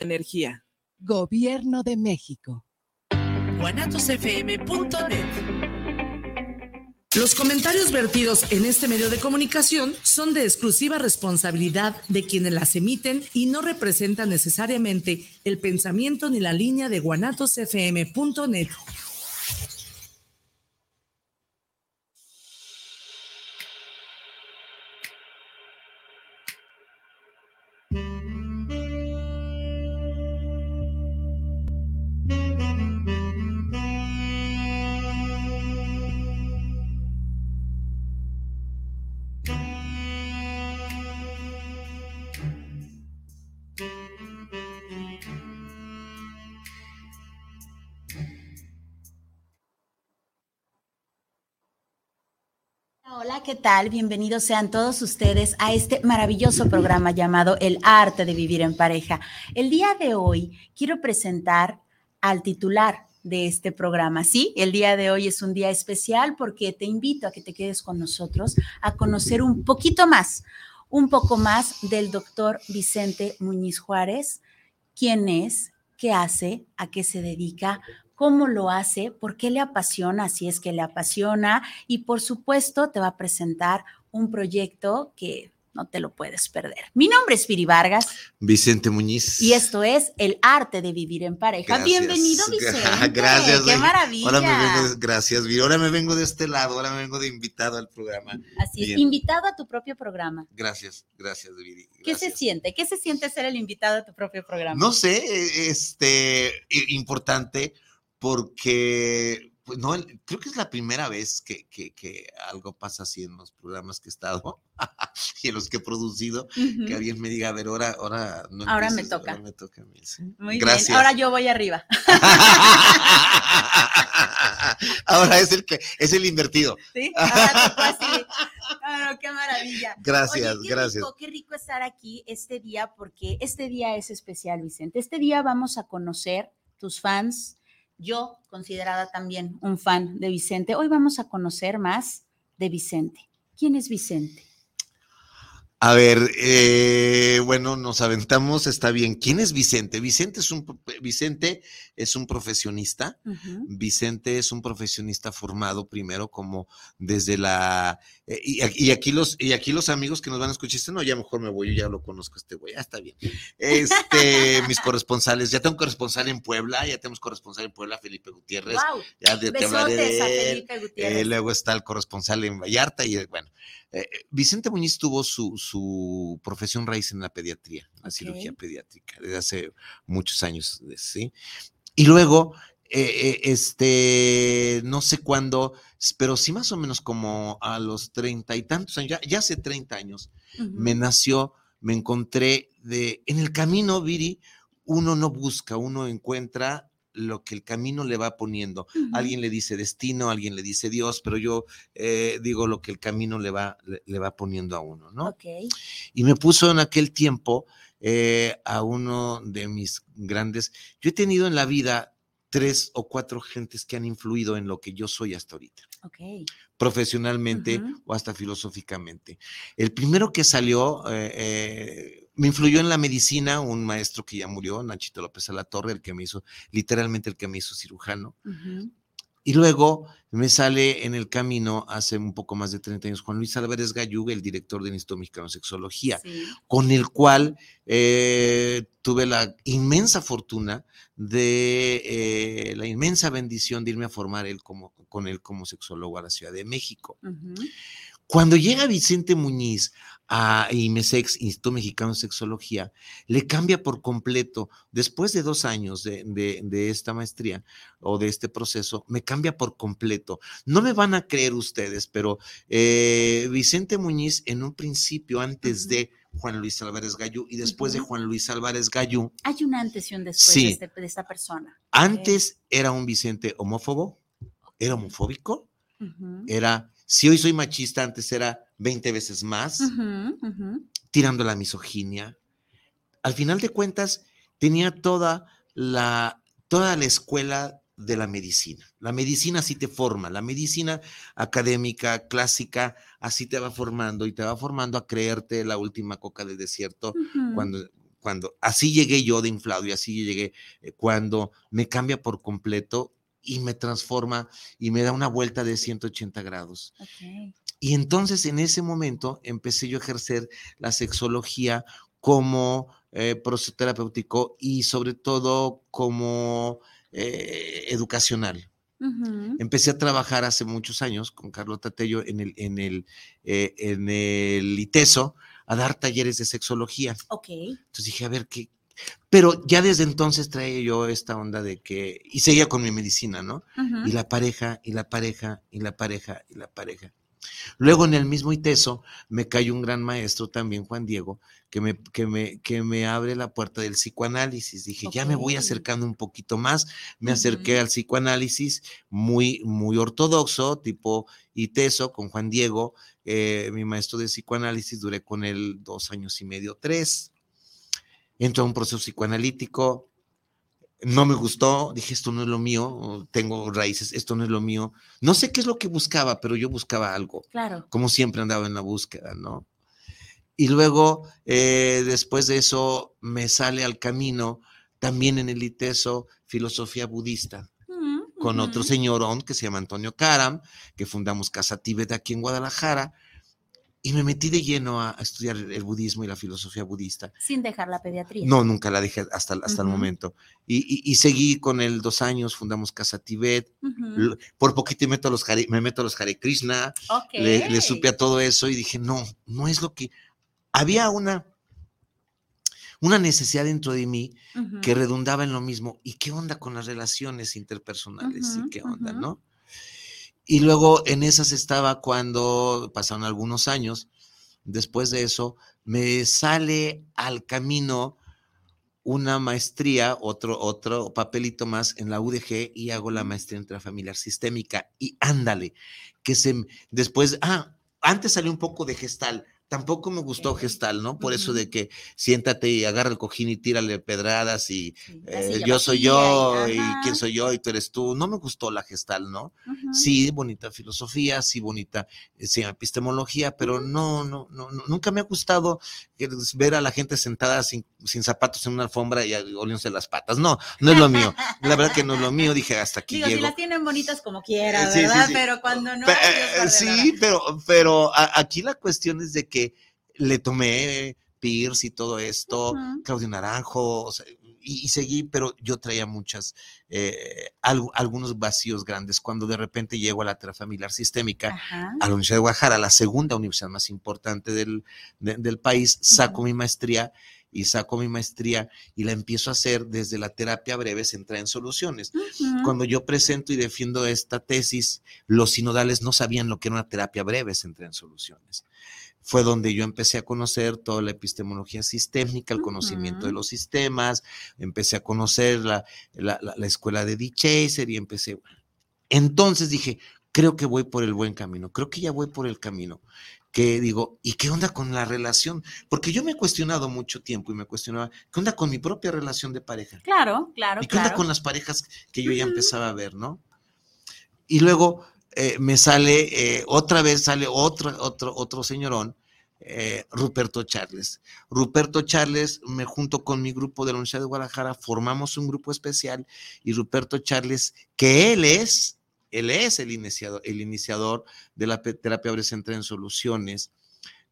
energía. Gobierno de México. guanatosfm.net los comentarios vertidos en este medio de comunicación son de exclusiva responsabilidad de quienes las emiten y no representan necesariamente el pensamiento ni la línea de guanatosfm.net. ¿qué tal? Bienvenidos sean todos ustedes a este maravilloso programa llamado El arte de vivir en pareja. El día de hoy quiero presentar al titular de este programa. Sí, el día de hoy es un día especial porque te invito a que te quedes con nosotros a conocer un poquito más, un poco más del doctor Vicente Muñiz Juárez, quién es, qué hace, a qué se dedica, cómo lo hace, por qué le apasiona, si es que le apasiona, y por supuesto te va a presentar un proyecto que no te lo puedes perder. Mi nombre es Piri Vargas. Vicente Muñiz. Y esto es El Arte de Vivir en Pareja. Bienvenido, Vicente. Gracias. Qué maravilla. Ahora me vengo, gracias, Ahora me vengo de este lado, ahora me vengo de invitado al programa. Así es, invitado a tu propio programa. Gracias, gracias, Viri. ¿Qué se siente? ¿Qué se siente ser el invitado a tu propio programa? No sé, este, importante porque, pues no, creo que es la primera vez que, que, algo pasa así en los programas que he estado y en los que he producido, que alguien me diga, a ver, ahora, ahora no Ahora me toca. Ahora me toca a mí. Muy Gracias. bien, ahora yo voy arriba. ahora es el que, es el invertido. Sí, ahora así. Claro, qué maravilla. Gracias, qué gracias. Rico, qué rico estar aquí este día, porque este día es especial, Vicente. Este día vamos a conocer tus fans, yo considerada también un fan de Vicente. Hoy vamos a conocer más de Vicente. ¿Quién es Vicente? A ver, eh, bueno, nos aventamos, está bien. ¿Quién es Vicente? Vicente es un, Vicente es un profesionista. Vicente es un profesionista formado primero como desde la eh, y, aquí los y aquí los amigos que nos van a escuchar dicen, no, ya mejor me voy, yo ya lo conozco este güey, ya está bien. Este, mis corresponsales, ya tengo corresponsal en Puebla, ya tenemos corresponsal en Puebla, Felipe Gutiérrez. Ya de, te hablaré de Felipe Gutiérrez. Eh, luego está el corresponsal en Vallarta y bueno, eh, Vicente Muñiz tuvo su, su, profesión raíz en la pediatría, la cirugía pediátrica, desde hace muchos años, ¿sí? Y luego, eh, eh, este, no sé cuándo, pero sí más o menos como a los treinta y tantos años, ya, hace treinta años, me nació, me encontré de, en el camino, Viri, uno no busca, uno encuentra lo que el camino le va poniendo. Alguien le dice destino, alguien le dice Dios, pero yo eh, digo lo que el camino le va, le, va poniendo a uno, ¿no? Y me puso en aquel tiempo eh, a uno de mis grandes. Yo he tenido en la vida tres o cuatro gentes que han influido en lo que yo soy hasta ahorita. Profesionalmente o hasta filosóficamente. El primero que salió eh, me influyó en la medicina un maestro que ya murió, Nachito López Torre, el que me hizo, literalmente el que me hizo cirujano. Y luego me sale en el camino, hace un poco más de 30 años, Juan Luis Álvarez Gayuga, el director del Instituto Mexicano de Sexología, con el cual eh, tuve la inmensa fortuna de, eh, la inmensa bendición de irme a formar él como, con él como sexólogo a la Ciudad de México. Cuando llega Vicente Muñiz a IMESEX, Instituto Mexicano de Sexología, le cambia por completo, después de dos años de, esta maestría o de este proceso, me cambia por completo. No me van a creer ustedes, pero eh, Vicente Muñiz en un principio, antes de Juan Luis Álvarez Gallú y después de Juan Luis Álvarez Gallú. Hay un antes y un después de, este, esta persona. Antes era un Vicente homófobo, era homofóbico, era, si hoy soy machista, antes era 20 veces más, tirando la misoginia. Al final de cuentas, tenía toda la, toda la escuela de la medicina. La medicina así te forma, la medicina académica, clásica, así te va formando y te va formando a creerte la última coca del desierto cuando cuando así llegué yo de inflado y así llegué eh, cuando me cambia por completo y me transforma y me da una vuelta de 180 grados. Y entonces en ese momento empecé yo a ejercer la sexología como eh, y sobre todo como eh, educacional. Empecé a trabajar hace muchos años con Carlota Tello en el, en el, eh, en el ITESO a dar talleres de sexología. Ok. Entonces dije, a ver qué. Pero ya desde entonces traía yo esta onda de que, y seguía con mi medicina, ¿no? Y la pareja, y la pareja, y la pareja, y la pareja. Luego en el mismo ITESO me cayó un gran maestro también, Juan Diego, que me, que me, que me abre la puerta del psicoanálisis. Dije, ya me voy acercando un poquito más. Me acerqué al psicoanálisis muy, muy ortodoxo, tipo ITESO, con Juan Diego, eh, mi maestro de psicoanálisis. Duré con él dos años y medio, tres. Entró a un proceso psicoanalítico, no me gustó, dije, esto no es lo mío, tengo raíces, esto no es lo mío. No sé qué es lo que buscaba, pero yo buscaba algo. Claro. Como siempre andaba en la búsqueda, ¿no? Y luego, eh, después de eso, me sale al camino, también en el ITESO, filosofía budista, mm, con otro señorón que se llama Antonio Karam, que fundamos Casa Tíbet aquí en Guadalajara, y me metí de lleno a, estudiar el budismo y la filosofía budista. Sin dejar la pediatría. No, nunca la dejé hasta, hasta el momento. Y, seguí con él dos años, fundamos Casa Tibet. Por poquito me meto a los Hare, me meto a los Hare Krishna. Le, supe a todo eso y dije, no, no es lo que... Había una, una necesidad dentro de mí que redundaba en lo mismo. ¿Y qué onda con las relaciones interpersonales? ¿Y qué onda, no? Y luego en esas estaba cuando pasaron algunos años. Después de eso, me sale al camino una maestría, otro, otro papelito más en la UDG y hago la maestría intrafamiliar sistémica. Y ándale, que se, después, ah, antes salió un poco de gestal, tampoco me gustó Gestal, ¿no? Por eso de que siéntate y agarra el cojín y tírale pedradas y eh, yo soy yo y, quién soy yo y tú eres tú. No me gustó la Gestal, ¿no? Sí, bonita filosofía, sí, bonita eh, sí, epistemología, pero no, no, no, nunca me ha gustado ver a la gente sentada sin, sin zapatos en una alfombra y oliéndose las patas. No, no es lo mío. La verdad que no es lo mío. Dije, hasta aquí Digo, llego. si las tienen bonitas como quiera, ¿verdad? pero cuando no. sí, pero, pero aquí la cuestión es de que le tomé Pierce y todo esto, Claudio Naranjo, y, seguí, pero yo traía muchas, eh, algunos vacíos grandes. Cuando de repente llego a la terapia familiar sistémica, a la Universidad de Guadalajara, la segunda universidad más importante del, del país, saco mi maestría y saco mi maestría y la empiezo a hacer desde la terapia breve centrada en soluciones. Cuando yo presento y defiendo esta tesis, los sinodales no sabían lo que era una terapia breve centrada en soluciones fue donde yo empecé a conocer toda la epistemología sistémica, el conocimiento de los sistemas, empecé a conocer la, escuela de D. Chaser y empecé. Entonces dije, creo que voy por el buen camino, creo que ya voy por el camino. Que digo, ¿y qué onda con la relación? Porque yo me he cuestionado mucho tiempo y me cuestionaba, ¿qué onda con mi propia relación de pareja? Claro, claro. ¿Y qué onda con las parejas que yo ya empezaba a ver, no? Y luego eh, me sale, eh, otra vez sale otro, otro, otro señorón, eh, Ruperto Charles. Ruperto Charles, me junto con mi grupo de la Universidad de Guadalajara, formamos un grupo especial y Ruperto Charles, que él es, él es el iniciador, el iniciador de la terapia centrada en soluciones,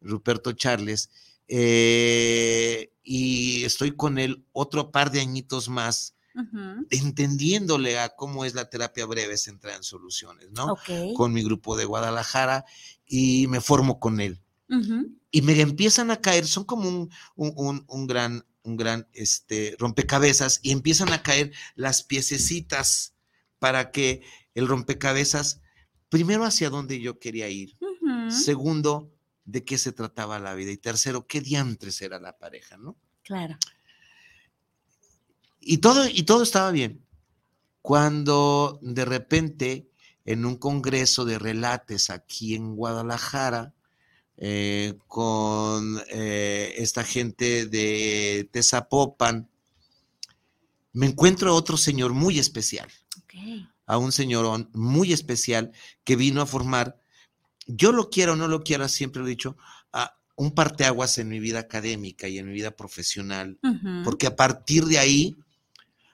Ruperto Charles, y estoy con él otro par de añitos más entendiéndole a cómo es la terapia breve centrada en soluciones, ¿no? Con mi grupo de Guadalajara y me formo con él. Y me empiezan a caer, son como un, un, gran, un gran este, rompecabezas y empiezan a caer las piececitas para que el rompecabezas, primero hacia dónde yo quería ir, segundo, de qué se trataba la vida y tercero, qué diantres era la pareja, ¿no? Claro. Y todo, y todo estaba bien. Cuando de repente, en un congreso de relates aquí en Guadalajara, eh, con eh, esta gente de Tezapopan, me encuentro a otro señor muy especial. A un señor muy especial que vino a formar, yo lo quiero o no lo quiero, siempre lo he dicho, a un parteaguas en mi vida académica y en mi vida profesional, porque a partir de ahí,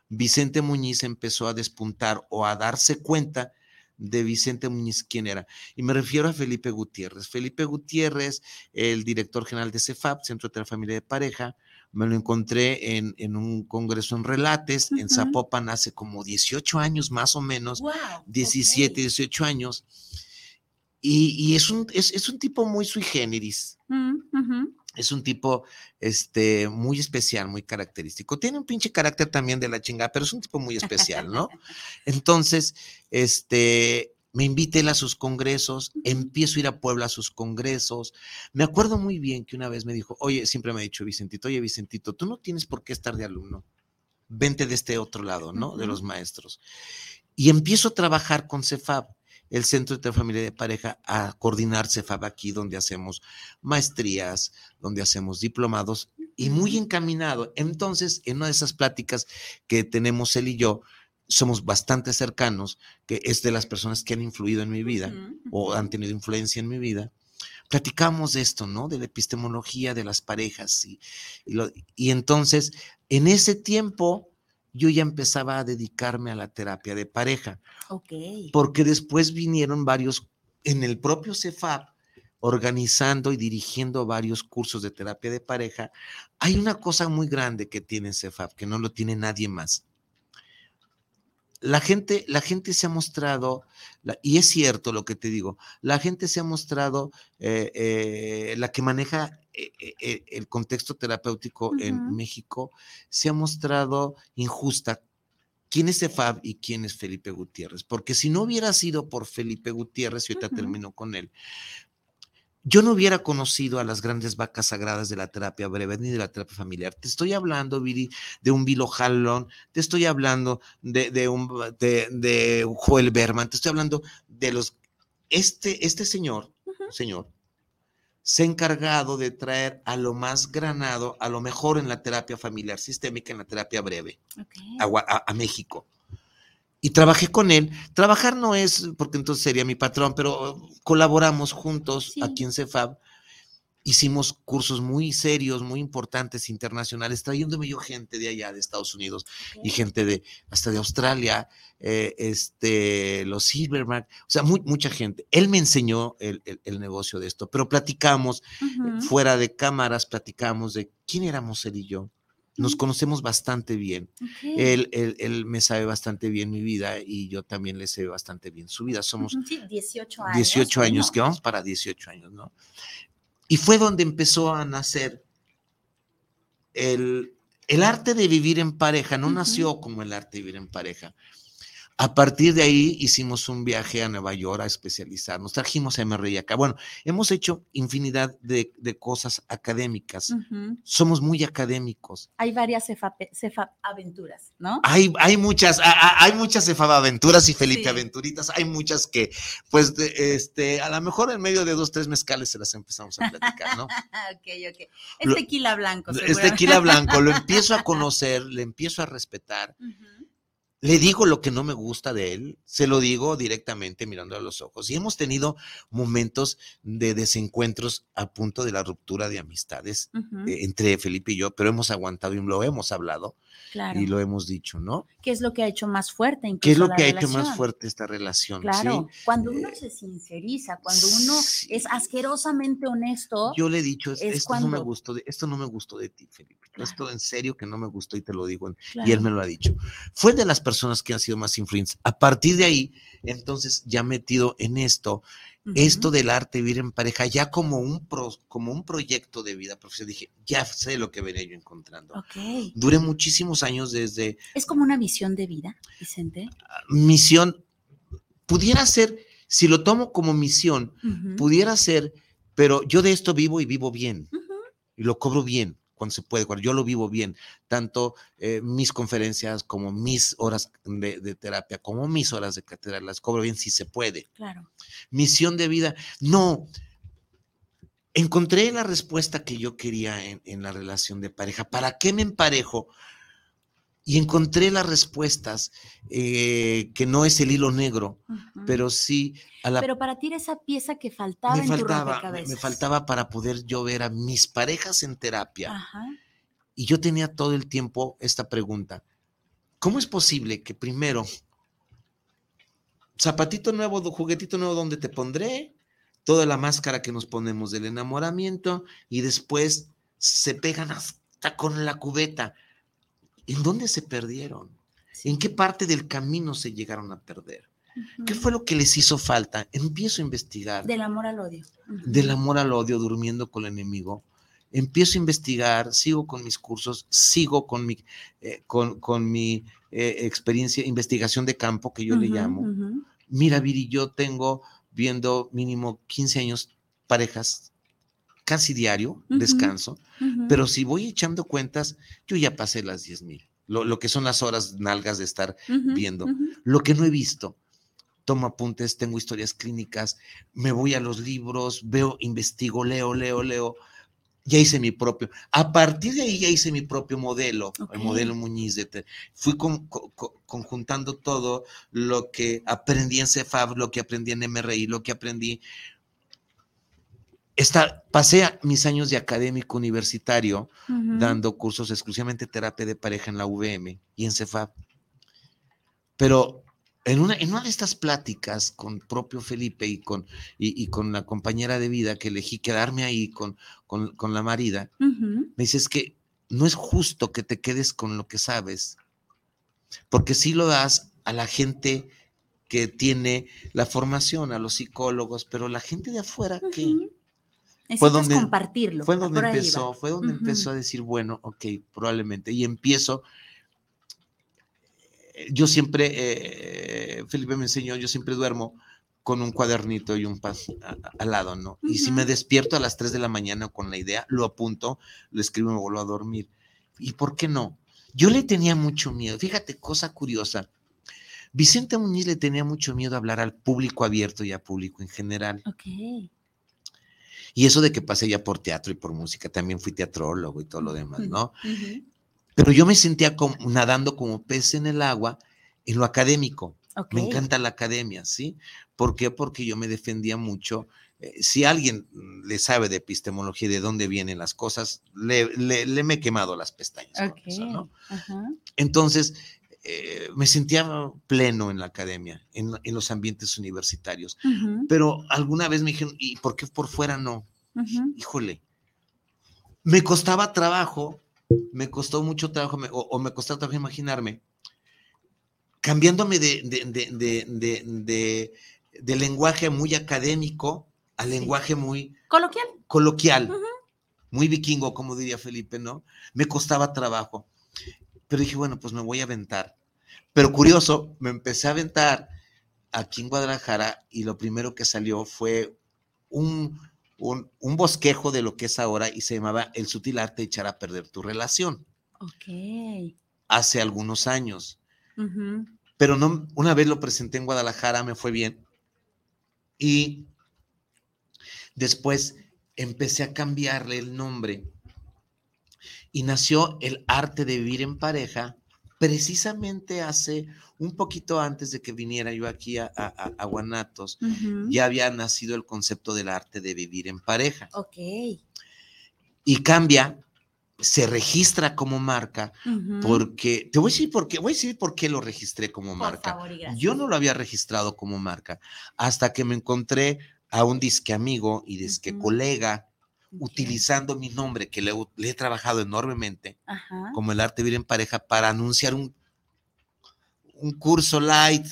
Vicente Muñiz empezó a despuntar o a darse cuenta de Vicente Muñiz quién era. Y me refiero a Felipe Gutiérrez. Felipe Gutiérrez, el director general de CEFAP, Centro de la Familia de Pareja, me lo encontré en, en un congreso en Relates, en. Zapopan, hace como 18 años más o menos, Wow, 17, ok. 18 años. Y, y es, un, es, es un tipo muy sui generis. Mm. Es un tipo este, muy especial, muy característico. Tiene un pinche carácter también de la chingada, pero es un tipo muy especial, ¿no? Entonces, este, me invita él a sus congresos, empiezo a ir a Puebla a sus congresos. Me acuerdo muy bien que una vez me dijo, oye, siempre me ha dicho Vicentito, oye, Vicentito, tú no tienes por qué estar de alumno. Vente de este otro lado, ¿no? De los maestros. Y empiezo a trabajar con CEFAB, el Centro de Familia de Pareja, a coordinar CEFAB aquí, donde hacemos maestrías, donde hacemos diplomados y muy encaminado. Entonces, en una de esas pláticas que tenemos él y yo, somos bastante cercanos, que es de las personas que han influido en mi vida o han tenido influencia en mi vida. Platicamos de esto, ¿no? De la epistemología de las parejas. Y, y lo- y entonces, en ese tiempo, yo ya empezaba a dedicarme a la terapia de pareja Ok. porque después vinieron varios en el propio CEFAP organizando y dirigiendo varios cursos de terapia de pareja. Hay una cosa muy grande que tiene CEFAP que no lo tiene nadie más. La gente, la gente se ha mostrado, y es cierto lo que te digo, la gente se ha mostrado eh, eh, la que maneja el contexto terapéutico en. México, se ha mostrado injusta quién es Cefab y quién es Felipe Gutiérrez. Porque si no hubiera sido por Felipe Gutiérrez, y ahorita termino con él, yo no hubiera conocido a las grandes vacas sagradas de la terapia breve ni de la terapia familiar. Te estoy hablando, Viri, de un Vilo Hallon, te estoy hablando de, de un de, de Joel Berman, te estoy hablando de los. Este, este señor, señor, se ha encargado de traer a lo más granado, a lo mejor en la terapia familiar sistémica, en la terapia breve a México. Y trabajé con él. Trabajar no es, porque entonces sería mi patrón, pero uh, colaboramos juntos Sí. aquí en CEFAB. Hicimos cursos muy serios, muy importantes, internacionales, trayéndome yo gente de allá, de Estados Unidos, y gente de hasta de Australia, eh, este, los Silverback, o sea, mu- mucha gente. Él me enseñó el, el- el negocio de esto, pero platicamos, Ujú. fuera de cámaras, platicamos de quién éramos él y yo. Nos conocemos bastante bien. Él, él, él me sabe bastante bien mi vida y yo también le sé bastante bien su vida. Somos sí, 18 años. 18 años, bueno. que vamos para 18 años, ¿no? Y fue donde empezó a nacer el, el arte de vivir en pareja. No nació como el arte de vivir en pareja. A partir de ahí hicimos un viaje a Nueva York a especializarnos. Trajimos a MRI acá. Bueno, hemos hecho infinidad de, de cosas académicas. Somos muy académicos. Hay varias cefa, cefa aventuras, ¿no? Hay, hay muchas, hay muchas Cefaba Aventuras y Felipe Sí. Aventuritas, hay muchas que, pues, de- este, a lo mejor en medio de dos, tres mezcales se las empezamos a platicar, ¿no? ok, ok. Es tequila blanco, Es tequila blanco, lo empiezo a conocer, le empiezo a respetar, Ujú. Le digo lo que no me gusta de él, se lo digo directamente mirando a los ojos. Y hemos tenido momentos de desencuentros a punto de la ruptura de amistades Ujú, eh, entre Felipe y yo, pero hemos aguantado y lo hemos hablado Claro. y lo hemos dicho, ¿no? ¿Qué es lo que ha hecho más fuerte? Incluso ¿Qué es lo la que ha hecho más relación? fuerte esta relación? ¿sí? Claro, cuando uno Eh, se sinceriza, cuando uno Sí. es asquerosamente honesto, Yo le he dicho, es- es esto no me cuando- gustó, de, esto no me gustó de ti, Felipe. Claro. Esto en serio que no me gustó y te lo digo. claro, Y él me lo ha dicho. Fue de las personas que han sido más influentes. A partir de ahí, entonces, ya metido en esto, esto del arte vivir en pareja, ya como un, pro- como un proyecto de vida profesional, dije, ya sé lo que venía yo encontrando. Ok. Duré muchísimos años desde Es como una visión de vida, Vicente. misión, pudiera ser, si lo tomo como misión, pudiera ser, pero yo de esto vivo y vivo bien. y lo cobro bien cuando se puede, cuando yo lo vivo bien, tanto eh, mis conferencias como mis horas de, de terapia, como mis horas de cátedra, las cobro bien si se puede. Claro. Misión de vida, no. Encontré la respuesta que yo quería en, en la relación de pareja. ¿Para qué me emparejo? Y encontré las respuestas, eh, que no es el hilo negro, pero sí a la Pero para ti era esa pieza que faltaba me en tu faltaba, rompecabezas. me faltaba para poder yo ver a mis parejas en terapia. Y yo tenía todo el tiempo esta pregunta. ¿Cómo es posible que primero, zapatito nuevo, juguetito nuevo, ¿dónde te pondré? Toda la máscara que nos ponemos del enamoramiento y después se pegan hasta con la cubeta. ¿En dónde se perdieron? ¿En qué parte del camino se llegaron a perder? ¿Qué fue lo que les hizo falta? Empiezo a investigar Del amor al odio. Del amor al odio, durmiendo con el enemigo. Empiezo a investigar, sigo con mis cursos, sigo con mi, eh, con, con mi eh, experiencia, investigación de campo, que yo le llamo. Mira, Viri, yo tengo viendo mínimo 15 años parejas, casi diario, descanso, pero si voy echando cuentas, yo ya pasé las 10 mil, lo, lo que son las horas nalgas de estar viendo. lo que no he visto. Tomo apuntes, tengo historias clínicas, me voy a los libros, veo, investigo, leo, leo, leo. Ya hice mi propio. A partir de ahí ya hice mi propio modelo, el modelo Muñiz. De fui con- co- co- conjuntando todo lo que aprendí en CEFAB, lo que aprendí en MRI, lo que aprendí. Esta, pasé mis años de académico universitario dando cursos exclusivamente de terapia de pareja en la UVM y en CEFAP. Pero en una, en una de estas pláticas con propio Felipe y con, y, y con la compañera de vida que elegí quedarme ahí con, con, con la marida, me dices que no es justo que te quedes con lo que sabes, porque si lo das a la gente que tiene la formación, a los psicólogos, pero la gente de afuera, ¿qué? Ujú. Fue Necesitas donde- compartirlo. Fue donde empezó, fue donde empezó a decir, bueno, ok, probablemente. Y empiezo. eh, Yo siempre, eh, Felipe me enseñó, yo siempre duermo con un cuadernito y un a- al lado, ¿no? Y si me despierto a las 3 de la mañana con la idea, lo apunto, lo escribo y me vuelvo a dormir. ¿Y por qué no? Yo le tenía mucho miedo. Fíjate, cosa curiosa. Vicente Muñiz le tenía mucho miedo a hablar al público abierto y al público en general. Ok. Y eso de que pasé ya por teatro y por música, también fui teatrólogo y todo lo demás, ¿no? Pero yo me sentía como, nadando como pez en el agua en lo académico. Me encanta la academia, ¿sí? ¿Por qué? Porque yo me defendía mucho. eh, si alguien le sabe de epistemología y de dónde vienen las cosas, le, le- le me he quemado las pestañas. con Ok. eso, ¿no? Ajá. Entonces, eh, me sentía pleno en la academia, en, en los ambientes universitarios. Pero alguna vez me dijeron, ¿y por qué por fuera no? Híjole, me costaba trabajo, me costó mucho trabajo, me- o, o me costaba trabajo imaginarme, cambiándome de, de, de, de, lenguaje muy académico a Sí. lenguaje muy Coloquial. coloquial, muy vikingo, como diría Felipe, ¿no? Me costaba trabajo. Pero dije, bueno, pues me voy a aventar. Pero curioso, me empecé a aventar aquí en Guadalajara y lo primero que salió fue un, un, un bosquejo de lo que es ahora y se llamaba El sutil arte de echar a perder tu relación, Ok. hace algunos años. Pero no, una vez lo presenté en Guadalajara, me fue bien. Y después empecé a cambiarle el nombre y nació el arte de vivir en pareja precisamente hace un poquito antes de que viniera yo aquí a, a- Guanatos. Ya había nacido el concepto del arte de vivir en pareja Ok. y cambia, se registra como marca porque te voy a decir por qué, voy a decir por qué lo registré como Por marca. favor. Yo no lo había registrado como marca hasta que me encontré a un disque amigo y disque colega. Utilizando mi nombre que le, le he trabajado enormemente Ajá. como el arte vivir en pareja para anunciar un, un curso light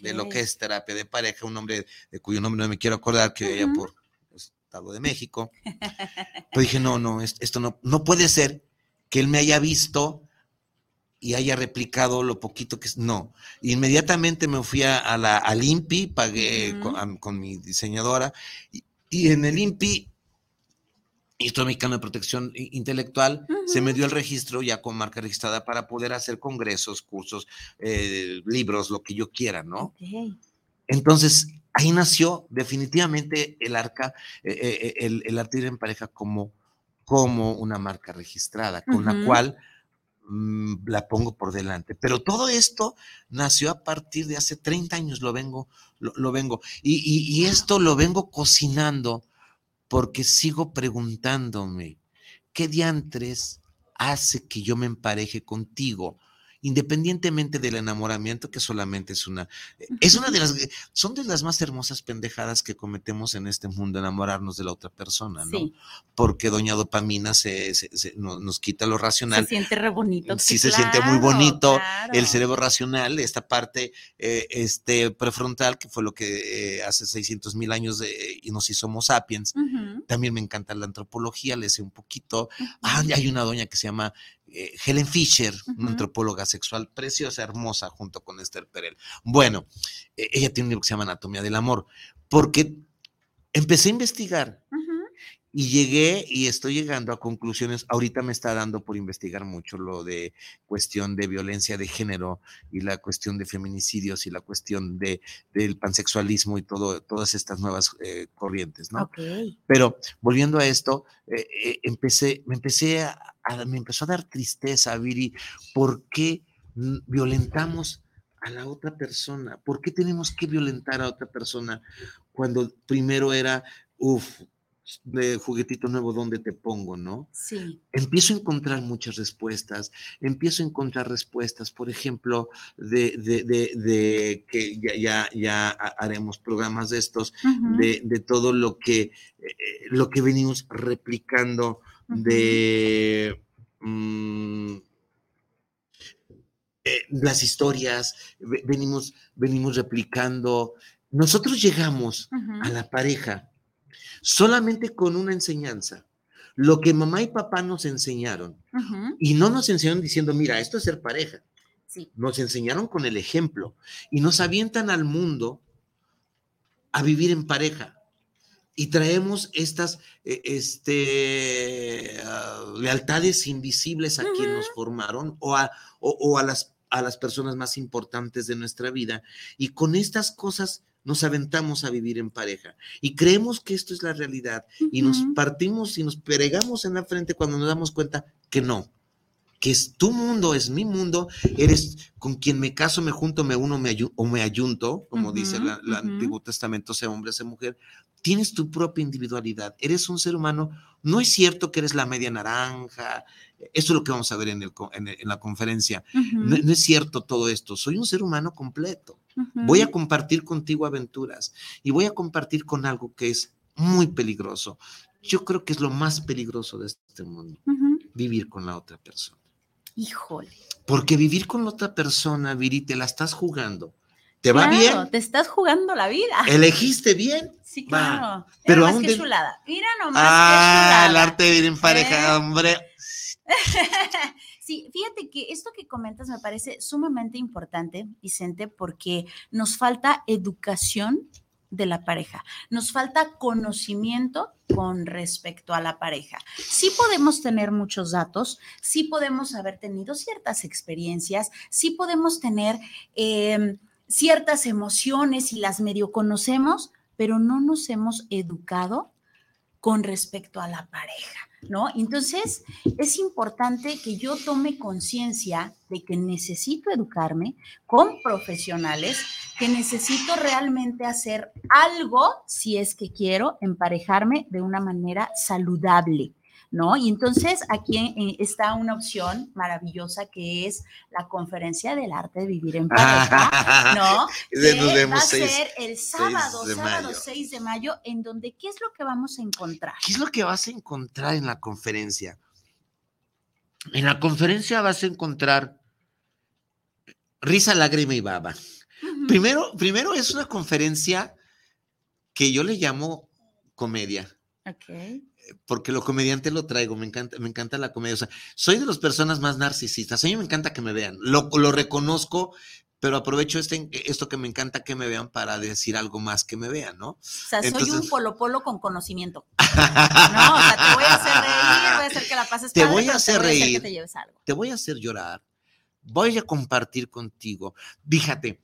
de lo que es terapia de pareja, un nombre de cuyo nombre no me quiero acordar que vaya Ujú. por Estado de México. Pero dije, no, no, es- esto no, no puede ser que él me haya visto y haya replicado lo poquito que es. No. Inmediatamente me fui a, a la, al INPI, pagué Ujú. con, a- con mi diseñadora, y, y en el INPI, Instituto Mexicano de Protección I- Intelectual, se me dio el registro ya con marca registrada para poder hacer congresos, cursos, eh, libros, lo que yo quiera, ¿no? Entonces, ahí nació definitivamente el arca, eh, eh, el, el arte en pareja como, como una marca registrada, con la cual mm, la pongo por delante. Pero todo esto nació a partir de hace 30 años, lo vengo, lo, vengo. Y, esto lo vengo cocinando porque sigo preguntándome, ¿qué diantres hace que yo me empareje contigo? Independientemente del enamoramiento, que solamente es una, es una de las, son de las más hermosas pendejadas que cometemos en este mundo, enamorarnos de la otra persona, ¿no? Porque doña dopamina se, nos, quita lo racional. Se siente re bonito. Sí, se siente muy bonito. El cerebro racional, esta parte eh, este, prefrontal, que fue lo que eh, hace 600 mil años y nos hizo Homo sapiens. También me encanta la antropología, le sé un poquito. Ah, hay una doña que se llama eh, Helen Fisher, una antropóloga sexual preciosa, hermosa, junto con Esther Perel. Bueno, e, ella tiene un libro que se llama Anatomía del Amor, porque empecé a investigar y llegué y estoy llegando a conclusiones. Ahorita me está dando por investigar mucho lo de cuestión de violencia de género y la cuestión de feminicidios y la cuestión de, del pansexualismo y todo, todas estas nuevas eh, corrientes, ¿no? Pero volviendo a esto, eh, eh, empecé, me empecé a, me empezó a dar tristeza, Viri, ¿por qué violentamos a la otra persona? ¿Por qué tenemos que violentar a otra persona cuando primero era, uff, de juguetito nuevo, ¿dónde te pongo, no? Sí. Empiezo a encontrar muchas respuestas, empiezo a encontrar respuestas, por ejemplo, de, de, que ya, ya, ya, haremos programas de estos, de, todo lo que, eh, lo que venimos replicando de... Mm, eh, las historias, venimos, venimos replicando. Nosotros llegamos a la pareja solamente con una enseñanza. Lo que mamá y papá nos enseñaron. Y no nos enseñaron diciendo, mira, esto es ser pareja. Nos enseñaron con el ejemplo y nos avientan al mundo a vivir en pareja. Y traemos estas eh, este, ah, lealtades invisibles a quien nos formaron o a, o a, las, a las personas más importantes de nuestra vida. Y con estas cosas nos aventamos a vivir en pareja. Y creemos que esto es la realidad y nos partimos y nos pregamos en la frente cuando nos damos cuenta que no, que es tu mundo, es mi mundo, eres con quien me caso, me junto, me uno me o me ayunto, como dice el Antiguo Testamento, sea hombre, sea mujer, tienes tu propia individualidad, eres un ser humano, no es cierto que eres la media naranja, eso es lo que vamos a ver en, la conferencia, no, no, es cierto todo esto, soy un ser humano completo, voy a compartir contigo aventuras y voy a compartir con algo que es muy peligroso, yo creo que es lo más peligroso de este mundo, vivir con la otra persona. Híjole. Porque vivir con la otra persona, Viri, te la estás jugando ¿Te va bien? Te estás jugando la vida. ¿Elegiste bien? Sí, claro. Pero aún que chulada. Mira nomás. Ah, el arte de vivir en pareja, ¿Eh? hombre. sí, fíjate que esto que comentas me parece sumamente importante, Vicente, porque nos falta educación de la pareja, nos falta conocimiento con respecto a la pareja. Sí podemos tener muchos datos, sí podemos haber tenido ciertas experiencias, sí podemos tener... Eh, ciertas emociones y las medio conocemos, pero no nos hemos educado con respecto a la pareja, ¿no? Entonces, es importante que yo tome conciencia de que necesito educarme con profesionales, que necesito realmente hacer algo, si es que quiero, emparejarme de una manera saludable. ¿No? Y entonces aquí está una opción maravillosa que es la conferencia del arte de vivir en pareja, ¿no? Que va a ser el sábado, sábado 6 de mayo, en donde, ¿qué es lo que vamos a encontrar? ¿Qué es lo que vas a encontrar en la conferencia? En la conferencia vas a encontrar risa, lágrima y baba. primero, primero es una conferencia que yo le llamo comedia. Okay porque lo comediante lo traigo, me encanta, me encanta la comedia. O sea, soy de las personas más narcisistas. A mí me encanta que me vean. Lo, lo reconozco, pero aprovecho este, esto que me encanta que me vean para decir algo más que me vean, ¿no? O sea, soy un polo polo con conocimiento. no, o sea, te voy a hacer reír, voy a hacer que la pases Te voy a hacer reír. te, lleves algo. te voy a hacer llorar. Voy a compartir contigo. Fíjate,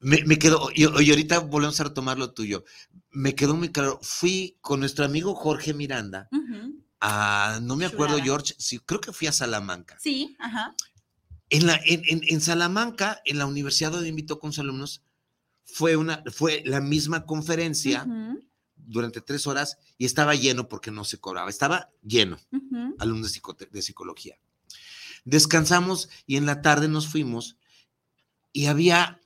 me, me quedó, y, ahorita volvemos a retomar lo tuyo. Me quedó muy claro. Fui con nuestro amigo Jorge Miranda a, no me acuerdo, Chulada. George, sí, creo que fui a Salamanca. Sí, ajá. En, la, en, en- en Salamanca, en la universidad donde invitó con sus alumnos, fue, una, fue la misma conferencia durante tres horas y estaba lleno porque no se cobraba, estaba lleno, ujú. alumnos de, de psicología. Descansamos y en la tarde nos fuimos y había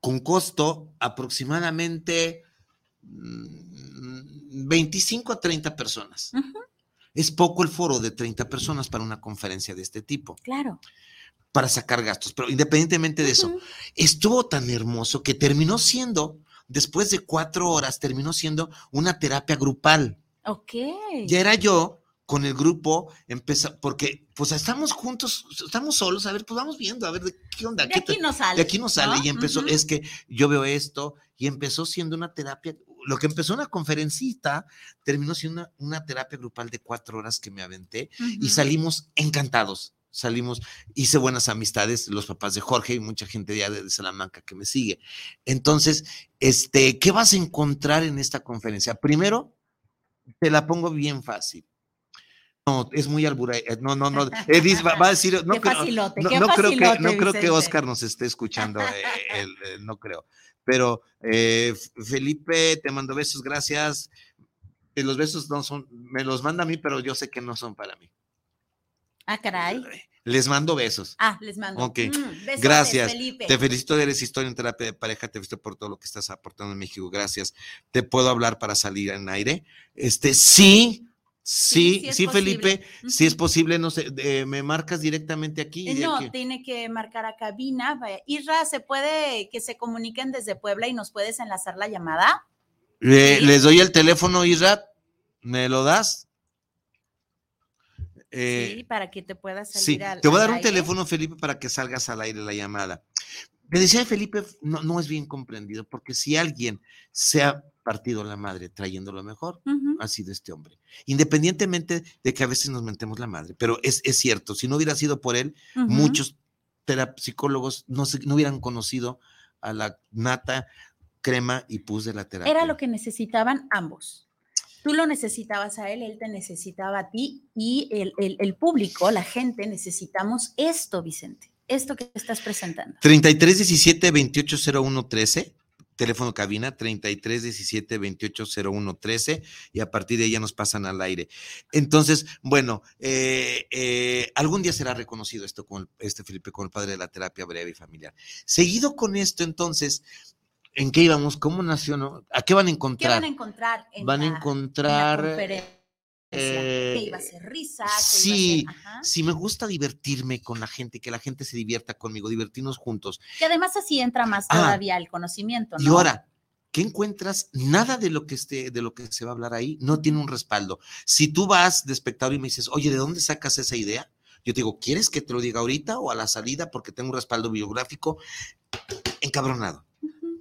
con costo aproximadamente 25 a 30 personas. Es poco el foro de 30 personas para una conferencia de este tipo, Claro. para sacar gastos, pero independientemente de eso, estuvo tan hermoso que terminó siendo, después de cuatro horas, terminó siendo una terapia grupal. Ok. Ya era yo con el grupo, empezó, porque pues estamos juntos, estamos solos, a ver, pues vamos viendo, a ver, ¿de qué onda? De ¿Qué aquí te- no sale. de aquí nos sale ¿no? y empezó, es que yo veo esto y empezó siendo una terapia, lo que empezó una conferencita, terminó siendo una, una terapia grupal de cuatro horas que me aventé y salimos encantados. Salimos, hice buenas amistades, los papás de Jorge y mucha gente ya de, de Salamanca que me sigue. Entonces, este, ¿qué vas a encontrar en esta conferencia? Primero, te la pongo bien fácil. No, es muy albura. eh, No, no, no. Edith va, va a decir, no, creo- facilote, no, no creo que, no creo que. Oscar nos esté escuchando, eh, el- el- no creo. Pero eh, Felipe, te mando besos, gracias. Eh, Los besos no son, me los manda a mí, pero yo sé que no son para mí. Ah, caray. Les mando besos. Ah, les mando. Ok. Mm, Gracias. Felipe. Te felicito, eres historia en terapia de pareja, te felicito por todo lo que estás aportando en México, gracias. ¿Te puedo hablar para salir en aire? Este, sí, sí, sí Felipe, si es posible, no sé, eh, me marcas directamente aquí. Eh, No, aquí. tiene que marcar a cabina. Isra, ¿se puede que se comuniquen desde Puebla y nos puedes enlazar la llamada? Sí. Les doy el teléfono, Isra, ¿me lo das? Eh, sí, para que te puedas salir Sí, al te voy a dar un aire. teléfono, Felipe, para que salgas al aire la llamada. Me decía Felipe, no, no es bien comprendido, porque si alguien se ha partido la madre trayendo lo mejor, ha sido este hombre. Independientemente de que a veces nos mentemos la madre, pero es, es cierto, si no hubiera sido por él, muchos psicólogos no, se- no hubieran conocido a la nata, crema y pus de la terapia. Era lo que necesitaban ambos. Tú lo necesitabas a él, él te necesitaba a ti y el, el- el público, la gente, necesitamos esto, Vicente, esto que estás presentando. 33 17 28 01 13, teléfono cabina 33 17 28 01 13 y a partir de ahí ya nos pasan al aire. Entonces, bueno, eh, eh, algún día será reconocido esto con el- este Felipe como el padre de la terapia breve y familiar. Seguido con esto, entonces, ¿en qué íbamos? ¿Cómo nació? no? ¿A qué van a ¿Qué encontrar? van a encontrar? En Van a la- en la encontrar, conferencia? Eh, que iba a ser risa, que sí, iba a ser, ajá. Si me gusta divertirme con la gente, que la gente se divierta conmigo, divertirnos juntos. Que además así entra más Ah. todavía el conocimiento, ¿no? Y ahora, ¿qué encuentras? Nada de lo que esté, de lo que se va a hablar ahí no tiene un respaldo. Si tú vas de espectador y me dices, oye, ¿de dónde sacas esa idea? Yo te digo, ¿quieres que te lo diga ahorita o a la salida porque tengo un respaldo biográfico? Encabronado.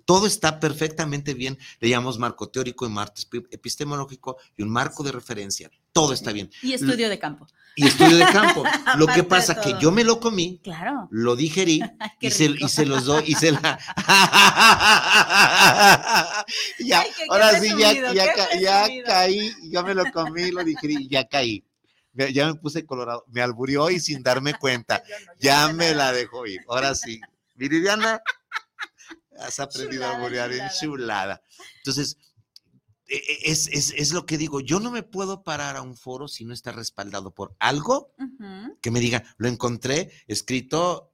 Todo está perfectamente bien. Le llamamos marco teórico y marco epi- epistemológico y un marco de referencia. Todo está bien. Y estudio de campo. Y estudio de campo. Lo que pasa que todo. yo me lo comí, Claro. lo digerí y se, y se los doy y se la ya, Ay, ahora sí ya, presumido, ya, ya presumido. caí, ya me lo comí, lo digerí, y ya caí. Ya me puse colorado, me alburió y sin darme cuenta, Yo no, yo ya me la dejó ir. Ahora sí, Viridiana, has aprendido a alburear en chulada. Entonces, e- e- es, es, es lo que digo, yo no me puedo parar a un foro si no está respaldado por algo que me diga, lo encontré escrito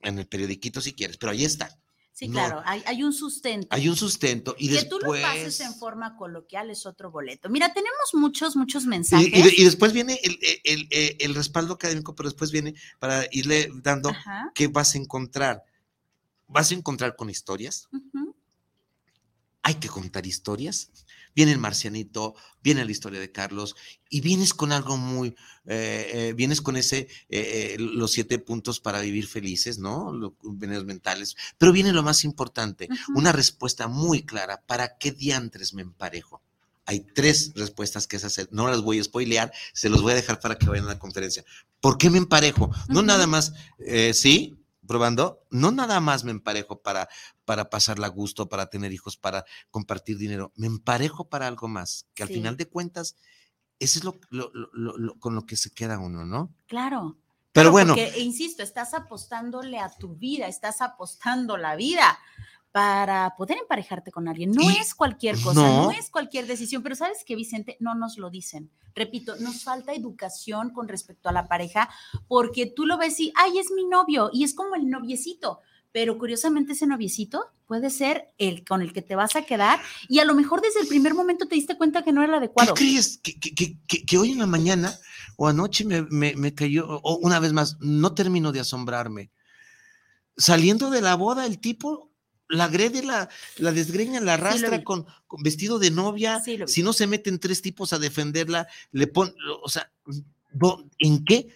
en el periodiquito si quieres, pero ahí está. Sí, No. claro, hay, hay un sustento. Hay un sustento y que después... tú lo pases en forma coloquial es otro boleto. Mira, tenemos muchos, muchos mensajes. y de- y después viene el, el- el- el respaldo académico, pero después viene para irle dando Ajá. qué vas a encontrar. Vas a encontrar con historias, hay que contar historias. Viene el marcianito, viene la historia de Carlos y vienes con algo muy, eh, eh, vienes con ese, eh, los siete puntos para vivir felices, ¿no? Los mentales. Pero viene lo más importante, una respuesta muy clara. ¿Para qué diantres me emparejo? Hay tres respuestas que es hacer. No las voy a spoilear, se los voy a dejar para que vayan a la conferencia. ¿Por qué me emparejo? No nada más, eh, sí, probando, no nada más me emparejo para, para pasarla a gusto, para tener hijos, para compartir dinero. Me emparejo para algo más, que al Sí. final de cuentas eso es lo, lo- lo- lo- con lo que se queda uno, ¿no? Claro. Pero Claro, bueno, Porque, insisto, estás apostándole a tu vida, estás apostando la vida para poder emparejarte con alguien. No Y- es cualquier cosa, no. no. es cualquier decisión, pero sabes que Vicente, no nos lo dicen. Repito, nos falta educación con respecto a la pareja, porque tú lo ves y, ay, es mi novio, y es como el noviecito. Pero curiosamente ese noviecito puede ser el con el que te vas a quedar y a lo mejor desde el primer momento te diste cuenta que no era el ¿qué adecuado. crees? Que, que- que- que- que hoy en la mañana o anoche me, me- me cayó, o una vez más, no termino de asombrarme. Saliendo de la boda, el tipo la agrede, la, la desgreña, la arrastra con, con vestido de novia. Sí, si no se meten tres tipos a defenderla, le pon, o sea, ¿dó- ¿en qué?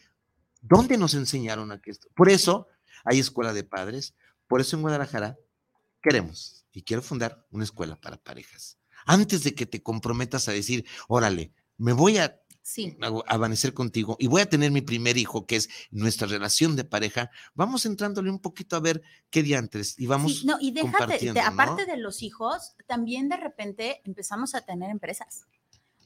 ¿Dónde nos enseñaron a que esto? Por eso hay escuela de padres, por eso en Guadalajara queremos y quiero fundar una escuela para parejas. Antes de que te comprometas a decir, órale, me voy a Sí. amanecer contigo y voy a tener mi primer hijo, que es nuestra relación de pareja, vamos entrándole un poquito a ver qué diantres y vamos Sí, no, y déjate, compartiendo, aparte ¿no? de los hijos, también de repente empezamos a tener empresas.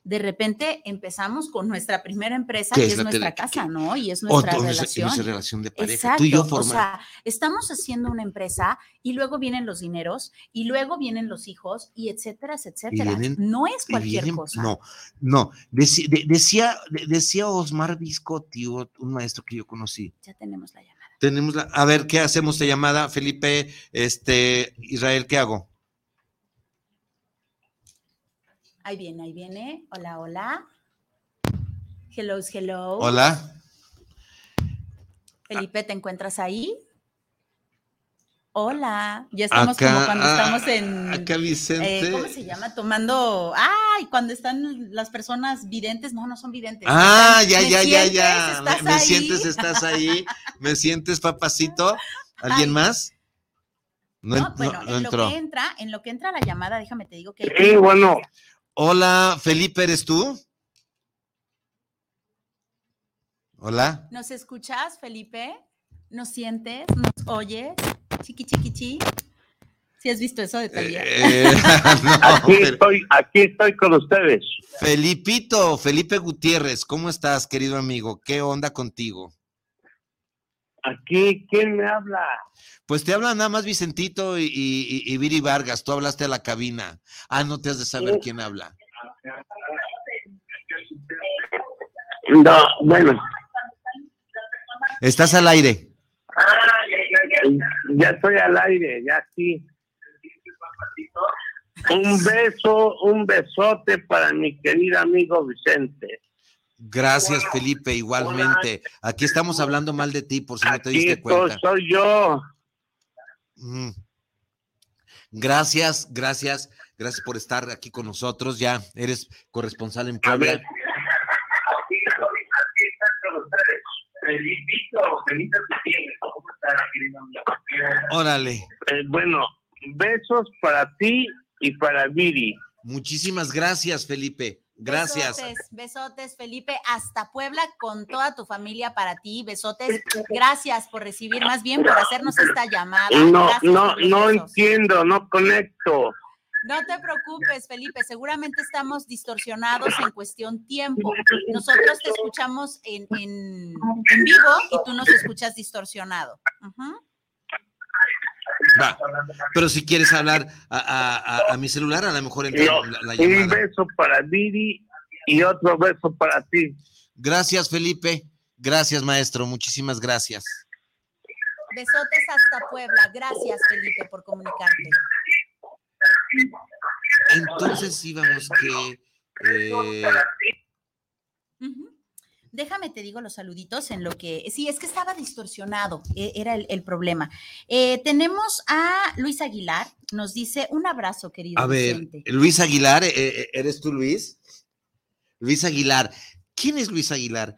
De repente empezamos con nuestra primera empresa, ¿Qué que es nuestra casa, ¿no? Y es nuestra relación. nuestra relación de pareja. Exacto, Tú y yo o sea, estamos haciendo una empresa y luego vienen los dineros y luego vienen los hijos y etcétera, etcétera. vienen- no es cualquier vienen- cosa. No, no. Deci- de- decía, de- decía Osmar Viscotti, o- un maestro que yo conocí. Ya tenemos la llamada. Tenemos la, a ver, ¿qué hacemos de llamada? Felipe, este, Israel, ¿qué hago? Ahí viene, ahí viene. Hola, hola. Hello, hello. Hola. Felipe, ¿te encuentras ahí? Hola, ya estamos Acá, como cuando ah, estamos en, Acá Vicente. eh, ¿cómo se llama? Tomando, ay, cuando están las personas videntes, no, no son videntes. Ah, están, ya, ¿me ya, ya, ya. Me, sientes, estás ahí. Me sientes, papacito. ¿Alguien Ay. más? No, No, en- bueno, no- no en lo que entra, en lo que entra la llamada, déjame te digo que Sí, bueno, Hola, Felipe, ¿eres tú? Hola. ¿Nos escuchas, Felipe? ¿Nos sientes? ¿Nos oyes? Chiqui, chiqui, chi. ¿Sí has visto eso de? Eh, no, aquí pero- estoy, aquí estoy con ustedes. Felipito, Felipe Gutiérrez, ¿cómo estás, querido amigo? ¿Qué onda contigo? Aquí, ¿quién me habla? Pues te habla nada más Vicentito y, y, y Viri Vargas. Tú hablaste a la cabina. Ah, no te has de saber quién habla. No, bueno, Estás al aire. ya estoy al aire, ya sí. Un beso, un besote para mi querido amigo Vicente. Gracias, Felipe, igualmente. Aquí estamos hablando mal de ti, por si no te Aquí diste cuenta. soy yo. Mm. Gracias, gracias, gracias por estar aquí con nosotros. Ya eres corresponsal en Puebla. ver. Felipito, Felipito Gutiérrez, ¿cómo estás, querido amigo? Órale, Eh, bueno, besos para ti y para Viri. muchísimas gracias, Felipe. Gracias. Besotes, besotes, Felipe, hasta Puebla con toda tu familia para ti. Besotes, gracias por recibir, más bien por hacernos esta llamada. No, Gracias no, no entiendo, no conecto. No te preocupes, Felipe, seguramente estamos distorsionados en cuestión tiempo. Nosotros te escuchamos en, en- en vivo y tú nos escuchas distorsionado. Ujú. Va. Pero si quieres hablar a, a- a- a mi celular, a lo mejor entra No, la, la un llamada. beso para Viri y otro beso para ti. Gracias, Felipe. Gracias, maestro. Muchísimas gracias. Besotes hasta Puebla. Gracias, Felipe, por comunicarte. Entonces íbamos que. eh, Ujú. Déjame te digo los saluditos en lo que. Sí, es que estaba distorsionado, e- era el, el problema. Eh, tenemos a Luis Aguilar, nos dice un abrazo, querido a ver, Vicente. Luis Aguilar, eh, eh, ¿eres tú, Luis? Luis Aguilar. ¿Quién es Luis Aguilar?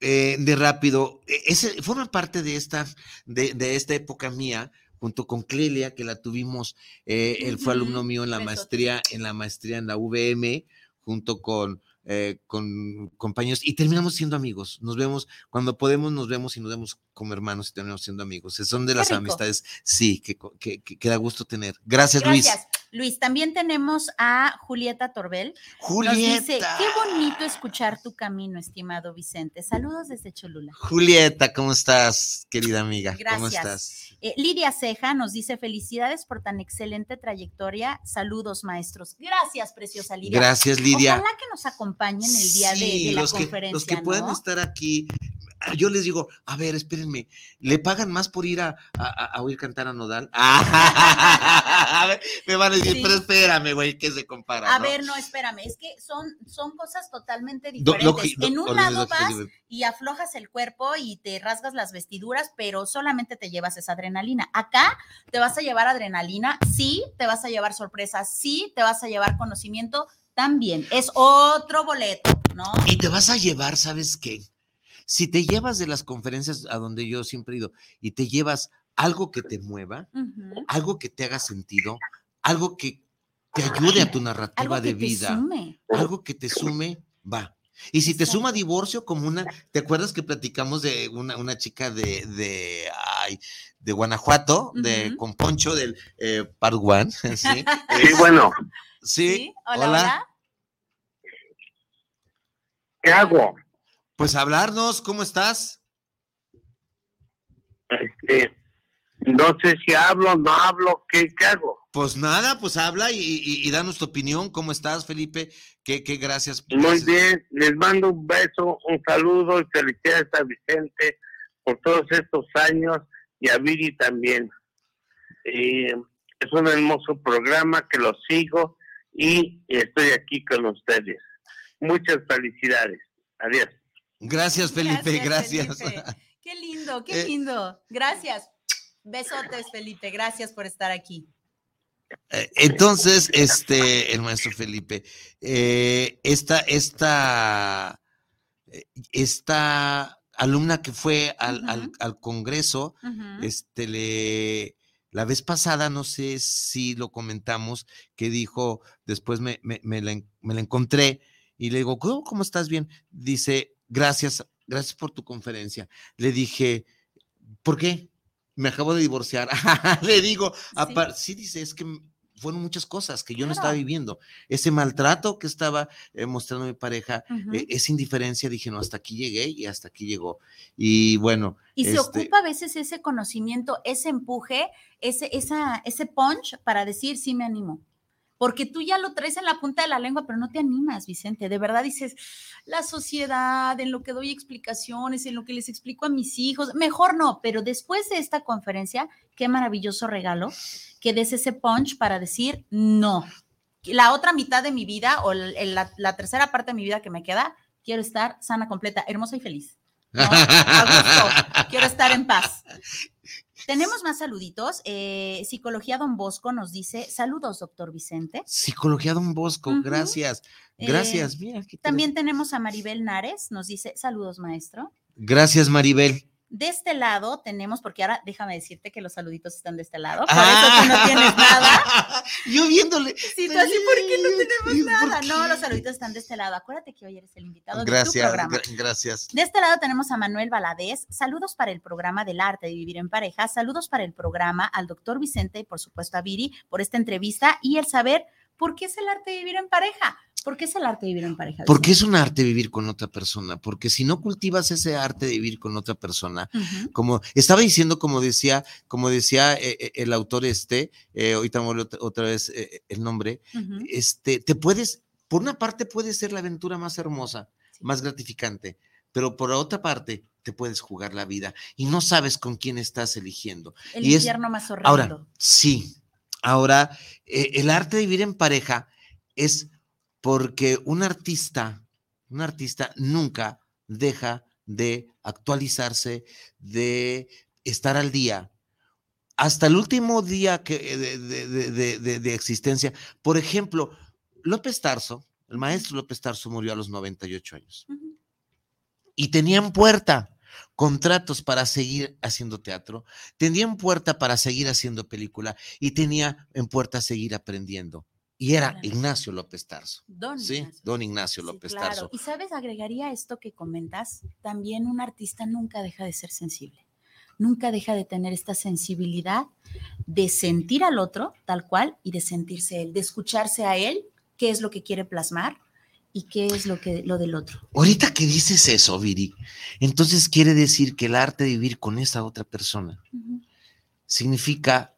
Eh, de rápido, eh, ese, forma parte de esta, de, de esta época mía, junto con Clelia, que la tuvimos, eh, él fue alumno mío en la maestría, en la maestría en la VM, junto con, eh, con compañeros, y terminamos siendo amigos. Nos vemos, cuando podemos, nos vemos y nos vemos como hermanos y terminamos siendo amigos. Son de Qué las rico. amistades, sí, que, que, que- da gusto tener. Gracias. Gracias. Luis, también tenemos a Julieta Torbel. Julieta. Nos dice, qué bonito escuchar tu camino, estimado Vicente. Saludos desde Cholula. Julieta, ¿cómo estás, querida amiga? ¿Cómo Gracias. estás? Eh, Lidia Ceja nos dice, felicidades por tan excelente trayectoria. Saludos, maestros. Gracias, preciosa Lidia. Gracias, Lidia. Ojalá que nos acompañen el día de- Sí, de, la los que, conferencia. los que puedan ¿no? estar aquí, yo les digo, a ver, espérenme, ¿le pagan más por ir a, a- a- a oír cantar a Nodal? A ver, me van a decir, Sí. pero espérame, güey, ¿qué se compara? A no? ver, no, espérame, es que son, son cosas totalmente diferentes. lo que- lo- en un lado vas y aflojas el cuerpo y te rasgas las vestiduras, pero solamente te llevas esa adrenalina. Acá te vas a llevar adrenalina, sí, te vas a llevar sorpresas, sí, te vas a llevar conocimiento, también. Es otro boleto, ¿no? Y te vas a llevar, ¿sabes qué? Si te llevas de las conferencias a donde yo siempre he ido y te llevas algo que te mueva, algo que te haga sentido, algo que te ayude a tu narrativa Algo que de te vida, sume. algo que te sume, va. Y si te Exacto. suma divorcio, como una, ¿te acuerdas que platicamos de una, una chica de, de, ay, de Guanajuato, de con Poncho del eh, Part One? ¿sí? Sí, bueno, sí, ¿Sí? Hola, hola. ¿qué hago? Pues hablarnos, ¿cómo estás? Este, no sé si hablo, no hablo, ¿qué, qué hago? Pues nada, pues habla y, y, y danos tu opinión. ¿Cómo estás, Felipe? ¿Qué, qué gracias? Muy bien, les mando un beso, un saludo y felicidades a Vicente por todos estos años y a Viri también. Eh, es un hermoso programa que lo sigo y estoy aquí con ustedes. Muchas felicidades. Adiós. Gracias, Felipe, gracias. Felipe. Qué lindo, qué Eh, lindo. Gracias. Besotes, Felipe. Gracias por estar aquí. Eh, Entonces, este, el maestro Felipe, eh, esta, esta, esta alumna que fue al, al- al Congreso, este, le, la vez pasada, no sé si lo comentamos, que dijo, después me, me, me la, me la encontré y le digo, ¿cómo, cómo estás bien? Dice, gracias, gracias por tu conferencia. Le dije, ¿por qué? Me acabo de divorciar. le digo, apar- sí. dice, es que fueron muchas cosas que yo no estaba viviendo. Ese maltrato que estaba eh, mostrando mi pareja, eh, esa indiferencia, dije, no, hasta aquí llegué y hasta aquí llegó. Y bueno, Y se este- ocupa a veces ese conocimiento, ese empuje, ese, esa, ese punch para decir sí me animo. Porque tú ya lo traes en la punta de la lengua, pero no te animas, Vicente. De verdad dices, la sociedad, en lo que doy explicaciones, en lo que les explico a mis hijos, mejor no, pero después de esta conferencia, qué maravilloso regalo que des ese punch para decir no. La otra mitad de mi vida o la tercera parte de mi vida que me queda, quiero estar sana, completa, hermosa y feliz. ¿no? A gusto. Quiero estar en paz. Tenemos más saluditos. Eh, Psicología Don Bosco nos dice: Saludos, doctor Vicente. Psicología Don Bosco, gracias. Gracias, mira. qué También tenemos a Maribel Nares, nos dice: Saludos, maestro. Gracias, Maribel. De este lado tenemos, porque ahora déjame decirte que los saluditos están de este lado, por Ah. eso tú no tienes nada. Yo viéndole. Sí, tú así, ¿por qué no ¿Y tenemos nada? No, los saluditos están de este lado. Acuérdate que hoy eres el invitado de tu Gracias, programa. gra- gracias. De este lado tenemos a Manuel Valadez. Saludos para el programa del arte de vivir en pareja. Saludos para el programa al doctor Vicente y por supuesto a Viri por esta entrevista y el saber por qué es el arte de vivir en pareja. ¿Por qué es el arte de vivir en pareja? Porque es un arte vivir con otra persona, porque si no cultivas ese arte de vivir con otra persona, como estaba diciendo, como decía, como decía eh, eh, el autor este, eh, ahorita me otra, vez eh, el nombre, este, te puedes, por una parte puede ser la aventura más hermosa, más gratificante, pero por otra parte te puedes jugar la vida y no sabes con quién estás eligiendo. El y es- infierno más horrendo. Ahora, sí, ahora el arte de vivir en pareja es porque un artista, un artista nunca deja de actualizarse, de estar al día. Hasta el último día que, eh, de, de- de- de- de- de existencia. Por ejemplo, López Tarso, el maestro López Tarso murió a los 98 años Ujú. y tenían puerta contratos para seguir haciendo teatro, tenían puerta para seguir haciendo película y tenía en puerta seguir aprendiendo. Y era. Ignacio López Tarso. Don Sí, Ignacio. don Ignacio Sí, López claro. Tarso. Y sabes, agregaría esto que comentas, también un artista nunca deja de ser sensible. nunca deja de tener esta sensibilidad de sentir al otro tal cual y de sentirse él, de escucharse a él, qué es lo que quiere plasmar y qué es lo que lo del otro. Ahorita que dices eso, Viri, entonces quiere decir que el arte de vivir con esa otra persona significa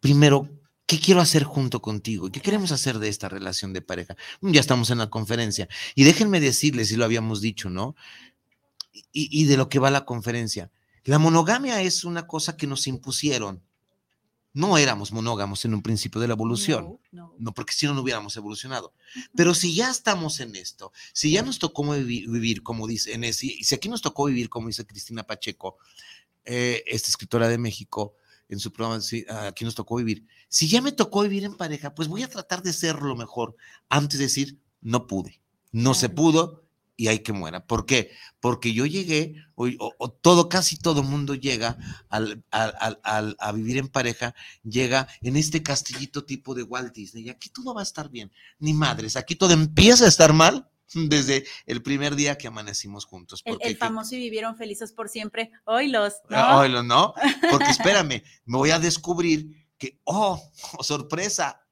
primero ¿Qué quiero hacer junto contigo? ¿Qué queremos hacer de esta relación de pareja? Mm, ya estamos en la conferencia. Y déjenme decirles, si lo habíamos dicho, ¿no? Y, de lo que va la conferencia. La monogamia es una cosa que nos impusieron. No éramos monógamos en un principio de la evolución. No, no. porque si no, no hubiéramos evolucionado. Pero si ya estamos en esto, si ya nos tocó vivir, como dice, en ese, si aquí nos tocó vivir, como dice Cristina Pacheco, eh, esta escritora de México, en su programa, aquí nos tocó vivir. Si ya me tocó vivir en pareja, pues voy a tratar de ser lo mejor antes de decir, no pude, no se pudo y hay que muera. ¿Por qué? Porque yo llegué, o, todo, casi todo mundo llega al, a vivir en pareja, llega en este castillito tipo de Walt Disney y aquí todo va a estar bien. Ni madres, aquí todo empieza a estar mal desde el primer día que amanecimos juntos. el, famoso y vivieron felices por siempre. Hoy los, ¿no? Hoy los, ¿no? Porque espérame, me voy a descubrir que, oh, sorpresa,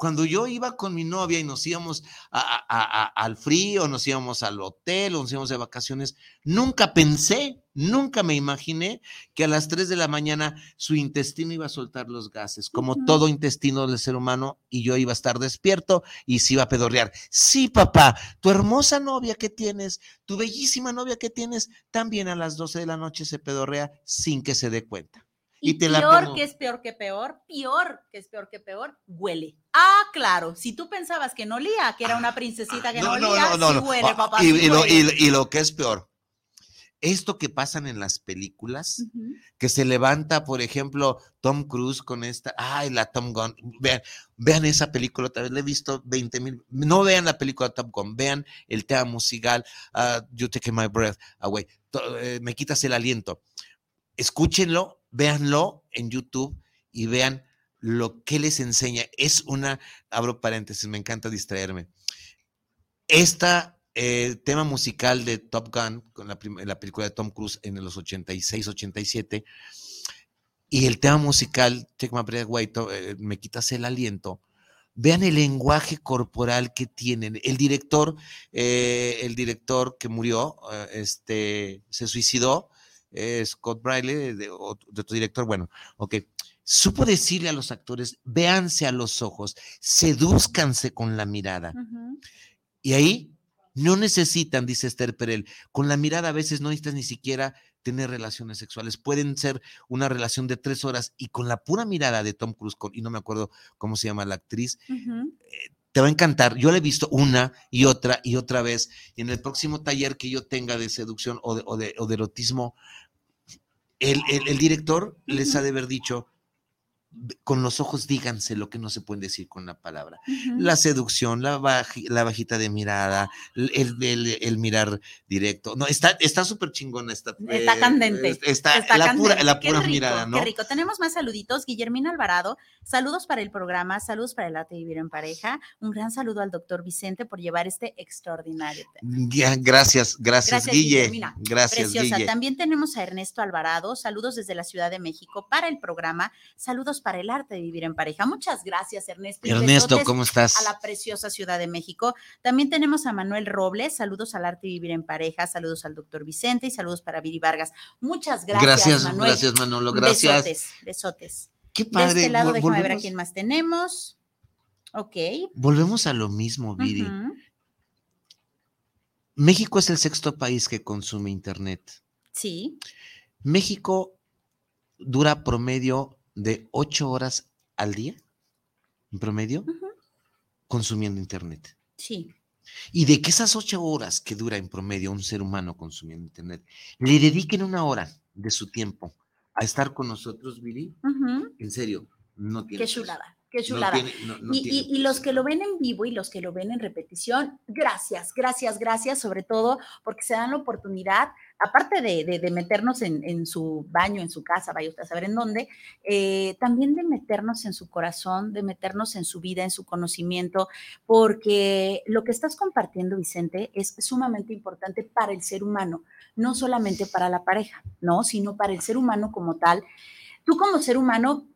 cuando yo iba con mi novia y nos íbamos al frío, nos íbamos al hotel, o nos íbamos de vacaciones, nunca pensé, nunca me imaginé que a las 3 de la mañana su intestino iba a soltar los gases, como todo intestino del ser humano, y yo iba a estar despierto y se iba a pedorrear. Sí, papá, tu hermosa novia que tienes, tu bellísima novia que tienes, también a las 12 de la noche se pedorrea sin que se dé cuenta. Y, peor que es peor que peor, peor que es peor que peor, huele. Ah, claro, si tú pensabas que no olía, que era una princesita que no, olía, sí huele, papá. Y, Lo, y, lo, que es peor, esto que pasan en las películas, que se levanta, por ejemplo, Tom Cruise con esta, ay, la Tom Gunn, vean, vean esa película, otra vez la he visto 20 mil, no vean la película Tom Gunn, vean el tema musical, uh, You Take My Breath Away, eh, me quitas el aliento. Escúchenlo, véanlo en YouTube y vean lo que les enseña. Es una, abro paréntesis, me encanta distraerme. Esta eh, tema musical de Top Gun, con la, película de Tom Cruise en los 86, 87, y el tema musical, Take My Breath Away, eh, Me Quitas el Aliento, vean el lenguaje corporal que tienen. El director, eh, el director que murió, este, se suicidó, eh, Scott Briley, de, tu director, bueno, ok, supo decirle a los actores, véanse a los ojos, sedúzcanse con la mirada. Y ahí no necesitan, dice Esther Perel, con la mirada a veces no necesitas ni siquiera tener relaciones sexuales. Pueden ser una relación de tres horas y con la pura mirada de Tom Cruise, y no me acuerdo cómo se llama la actriz, eh, te va a encantar. Yo la he visto una y otra y otra vez. Y en el próximo taller que yo tenga de seducción o de, o de, o de erotismo, el, el, director les ha de haber dicho, con los ojos díganse lo que no se pueden decir con la palabra. La seducción, la, la bajita de mirada, el, mirar directo. No, está súper chingona. Está, está eh, candente. Está, la, Pura, la pura mirada, ¿no? Qué rico. Tenemos más saluditos. Guillermina Alvarado, saludos para el programa, saludos para el arte de vivir en pareja. Un gran saludo al doctor Vicente por llevar este extraordinario tema. Gracias, gracias, Guille. Gracias, Preciosa. También tenemos a Ernesto Alvarado, saludos desde la Ciudad de México para el programa. Saludos para el arte de vivir en pareja. Muchas gracias, Ernesto. Ernesto, ¿cómo estás? A la preciosa Ciudad de México. También tenemos a Manuel Robles. Saludos al arte de vivir en pareja. Saludos al doctor Vicente y saludos para Viri Vargas. Muchas gracias. Gracias, Manuel. gracias, Manolo. Gracias. Besotes, besotes. Qué padre. De este lado, déjame ver a quién más tenemos. Ok. Volvemos a lo mismo, Viri. México es el sexto país que consume Internet. Sí. México dura promedio de ocho horas al día, en promedio, consumiendo Internet. Sí. Y de que esas ocho horas que dura en promedio un ser humano consumiendo Internet, le dediquen una hora de su tiempo a estar con nosotros, Billy, en serio, no tiene. Qué chulada. Qué chulada. y, los que lo ven en vivo y los que lo ven en repetición, gracias, gracias, gracias, sobre todo porque se dan la oportunidad aparte de, meternos en, su baño, en su casa, vaya usted a saber en dónde, eh, también de meternos en su corazón, de meternos en su vida, en su conocimiento, porque lo que estás compartiendo, Vicente, es sumamente importante para el ser humano, no solamente para la pareja, ¿no? Sino para el ser humano como tal. Tú como ser humano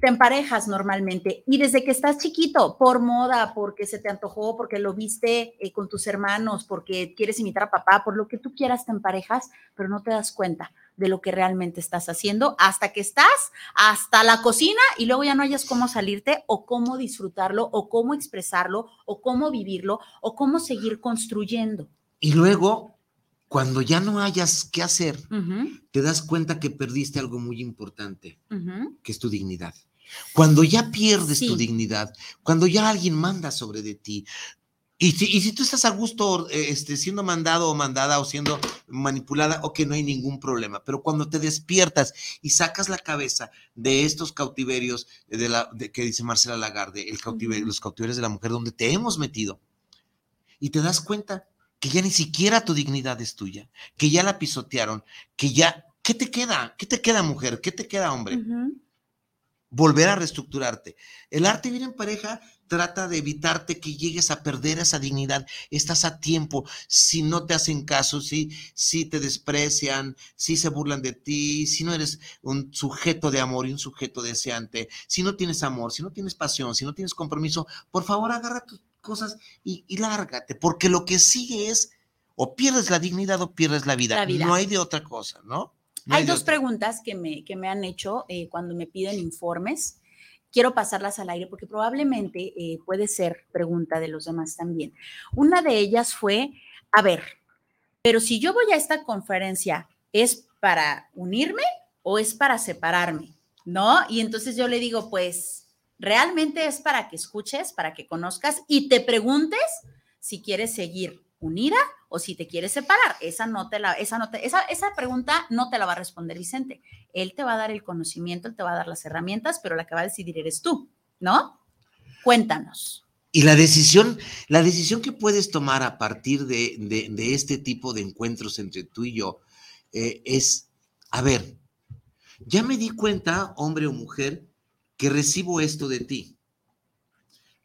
te emparejas normalmente y desde que estás chiquito, por moda, porque se te antojó, porque lo viste eh, con tus hermanos, porque quieres imitar a papá, por lo que tú quieras te emparejas, pero no te das cuenta de lo que realmente estás haciendo hasta que estás hasta la cocina y luego ya no hayas cómo salirte o cómo disfrutarlo o cómo expresarlo o cómo vivirlo o cómo seguir construyendo. Y luego, cuando ya no hayas qué hacer, te das cuenta que perdiste algo muy importante, que es tu dignidad. Cuando ya pierdes tu dignidad, cuando ya alguien manda sobre de ti, y si, y si tú estás a gusto eh, este, siendo mandado o mandada o siendo manipulada, ok, no hay ningún problema. Pero cuando te despiertas y sacas la cabeza de estos cautiverios de la, de, que dice Marcela Lagarde, el cautiverio, los cautiverios de la mujer, donde te hemos metido, y te das cuenta que ya ni siquiera tu dignidad es tuya, que ya la pisotearon, que ya, ¿qué te queda? ¿Qué te queda, mujer? ¿Qué te queda, hombre? Volver a reestructurarte. El arte vivir en pareja trata de evitarte que llegues a perder esa dignidad. Estás a tiempo. Si no te hacen caso, si, si te desprecian, si se burlan de ti, si no eres un sujeto de amor y un sujeto deseante, si no tienes amor, si no tienes pasión, si no tienes compromiso, por favor agarra tus cosas y, lárgate, porque lo que sigue es o pierdes la dignidad o pierdes la vida. No hay de otra cosa, ¿no? Hay dos preguntas que me, que me han hecho eh, cuando me piden informes. Quiero pasarlas al aire porque probablemente eh, puede ser pregunta de los demás también. Una de ellas fue, a ver, pero si yo voy a esta conferencia, ¿es para unirme o es para separarme? ¿No? Y entonces yo le digo, pues, realmente es para que escuches, para que conozcas y te preguntes si quieres seguir unida o si te quieres separar. Esa, no te la, esa, no te, esa, esa pregunta no te la va a responder Vicente. Él te va a dar el conocimiento, él te va a dar las herramientas, pero la que va a decidir eres tú, ¿no? Cuéntanos. Y la decisión, la decisión que puedes tomar a partir de, de, este tipo de encuentros entre tú y yo eh, es, a ver, ya me di cuenta, hombre o mujer, que recibo esto de ti.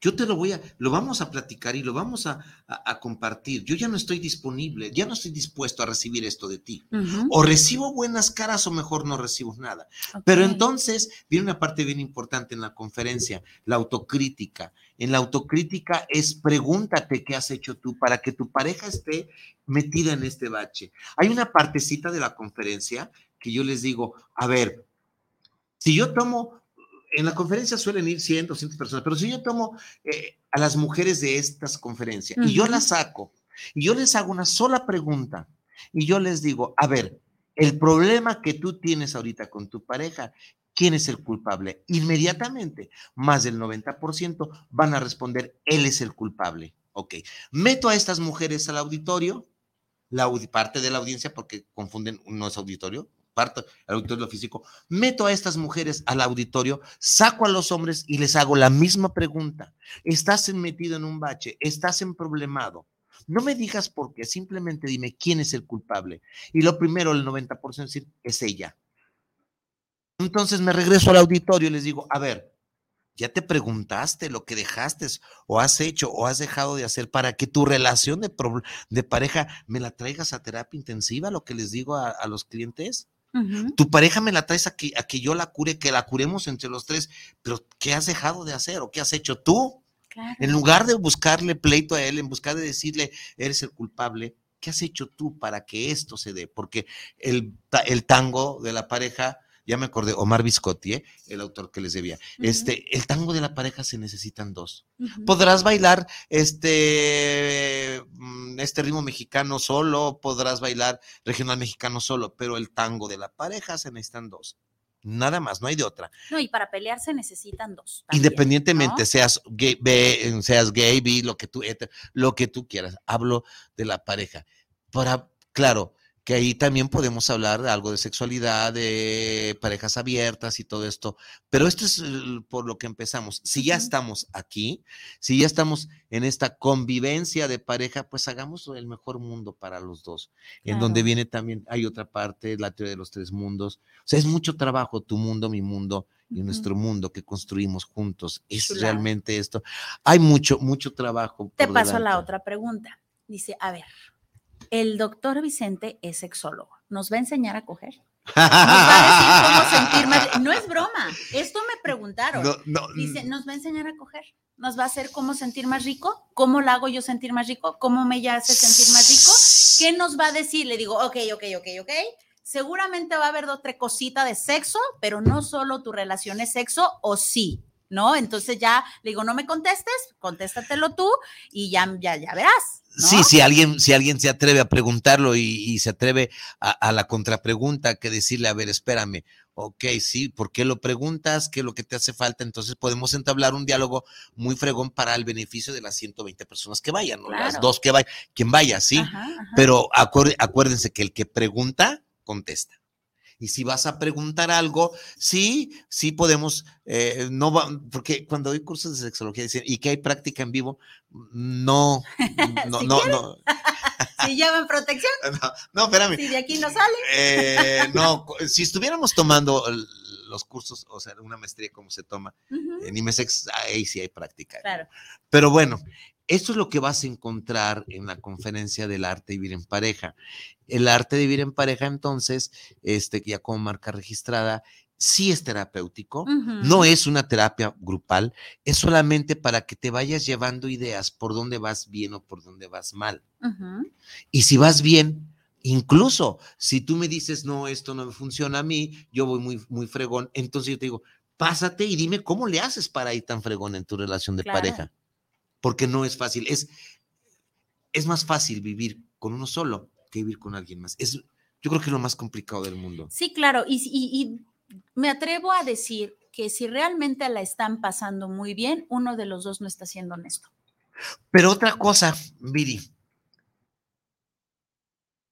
Yo te lo voy a, lo vamos a platicar y lo vamos a, compartir. Yo ya no estoy disponible, ya no estoy dispuesto a recibir esto de ti. O recibo buenas caras o mejor no recibo nada. Pero entonces viene una parte bien importante en la conferencia, la autocrítica. En la autocrítica es pregúntate qué has hecho tú para que tu pareja esté metida en este bache. Hay una partecita de la conferencia que yo les digo, a ver, si yo tomo en la conferencia suelen ir 100, 200 personas, pero si yo tomo eh, a las mujeres de estas conferencias y yo las saco y yo les hago una sola pregunta y yo les digo, a ver, el problema que tú tienes ahorita con tu pareja, ¿quién es el culpable? Inmediatamente, más del 90% van a responder, él es el culpable. Ok, meto a estas mujeres al auditorio, la parte de la audiencia, porque confunden, no es auditorio, parto al auditorio físico, meto a estas mujeres al auditorio, saco a los hombres y les hago la misma pregunta. Estás metido en un bache, estás en problemado. No me digas por qué, simplemente dime quién es el culpable. Y lo primero, el 90% es decir, es ella. Entonces me regreso al auditorio y les digo, a ver, ya te preguntaste lo que dejaste o has hecho o has dejado de hacer para que tu relación de, de pareja me la traigas a terapia intensiva, lo que les digo a los clientes. Tu pareja me la traes a que, a que yo la cure, que la curemos entre los tres, pero ¿qué has dejado de hacer o qué has hecho tú? En lugar de buscarle pleito a él, en buscar de decirle, eres el culpable, ¿qué has hecho tú para que esto se dé? Porque el, el tango de la pareja ya me acordé, Omar Viscotti, ¿eh? el autor que les debía. Este, el tango de la pareja se necesitan dos. Podrás bailar este, mm, este ritmo mexicano solo, podrás bailar regional mexicano solo, pero el tango de la pareja se necesitan dos. Nada más, no hay de otra. No, y para pelear se necesitan dos. Independientemente, seas gay, seas gay, lo que tú, lo que tú quieras. Hablo de la pareja. Para, claro, que ahí también podemos hablar de algo de sexualidad, de parejas abiertas y todo esto. Pero esto es por lo que empezamos. Si ya estamos aquí, si ya estamos en esta convivencia de pareja, pues hagamos el mejor mundo para los dos. En donde viene también, hay otra parte, la teoría de los tres mundos. O sea, es mucho trabajo, tu mundo, mi mundo y nuestro mundo que construimos juntos. Es realmente esto. Hay mucho, mucho trabajo. Te paso a la otra pregunta. Dice, a ver, el doctor Vicente es sexólogo. ¿Nos va a enseñar a coger? Nos va a decir cómo sentir más. No es broma. Esto me preguntaron. Dice, ¿nos va a enseñar a coger? ¿Nos va a hacer cómo sentir más rico? ¿Cómo la hago yo sentir más rico? ¿Cómo me hace sentir más rico? ¿Qué nos va a decir? Le digo, ok, ok, ok, ok. Seguramente va a haber otra cosita de sexo, pero no solo tu relación es sexo o sí. ¿No? Entonces ya le digo, no me contestes, contéstatelo tú y ya, ya, ya verás. Sí, si alguien, si alguien se atreve a preguntarlo y, se atreve a, la contrapregunta, que decirle, a ver, espérame, ok, sí, ¿por qué lo preguntas? ¿Qué es lo que te hace falta? Entonces podemos entablar un diálogo muy fregón para el beneficio de las 120 personas que vayan, ¿no? Las dos que vayan, quien vaya, sí. Pero acuérdense que el que pregunta, contesta. Y si vas a preguntar algo, sí, sí podemos, eh, no va, porque cuando doy cursos de sexología dicen, ¿y que hay práctica en vivo? No, no, no, no. Si llevan protección. No, no, espérame. Si de aquí no sale. Eh, no, si estuviéramos tomando los cursos, o sea, una maestría como se toma en IMESEX, ahí sí hay práctica. Claro. Pero bueno, esto es lo que vas a encontrar en la conferencia del arte de vivir en pareja. El arte de vivir en pareja, entonces, este, ya como marca registrada, sí es terapéutico, no es una terapia grupal, es solamente para que te vayas llevando ideas por dónde vas bien o por dónde vas mal. Y si vas bien, incluso si tú me dices, no, esto no me funciona a mí, yo voy muy, muy fregón, entonces yo te digo, pásate y dime cómo le haces para ir tan fregón en tu relación de pareja porque no es fácil. Es, es más fácil vivir con uno solo que vivir con alguien más. Es, yo creo que es lo más complicado del mundo. Sí, claro. Y, y, me atrevo a decir que si realmente la están pasando muy bien, uno de los dos no está siendo honesto. Pero otra cosa, Viri,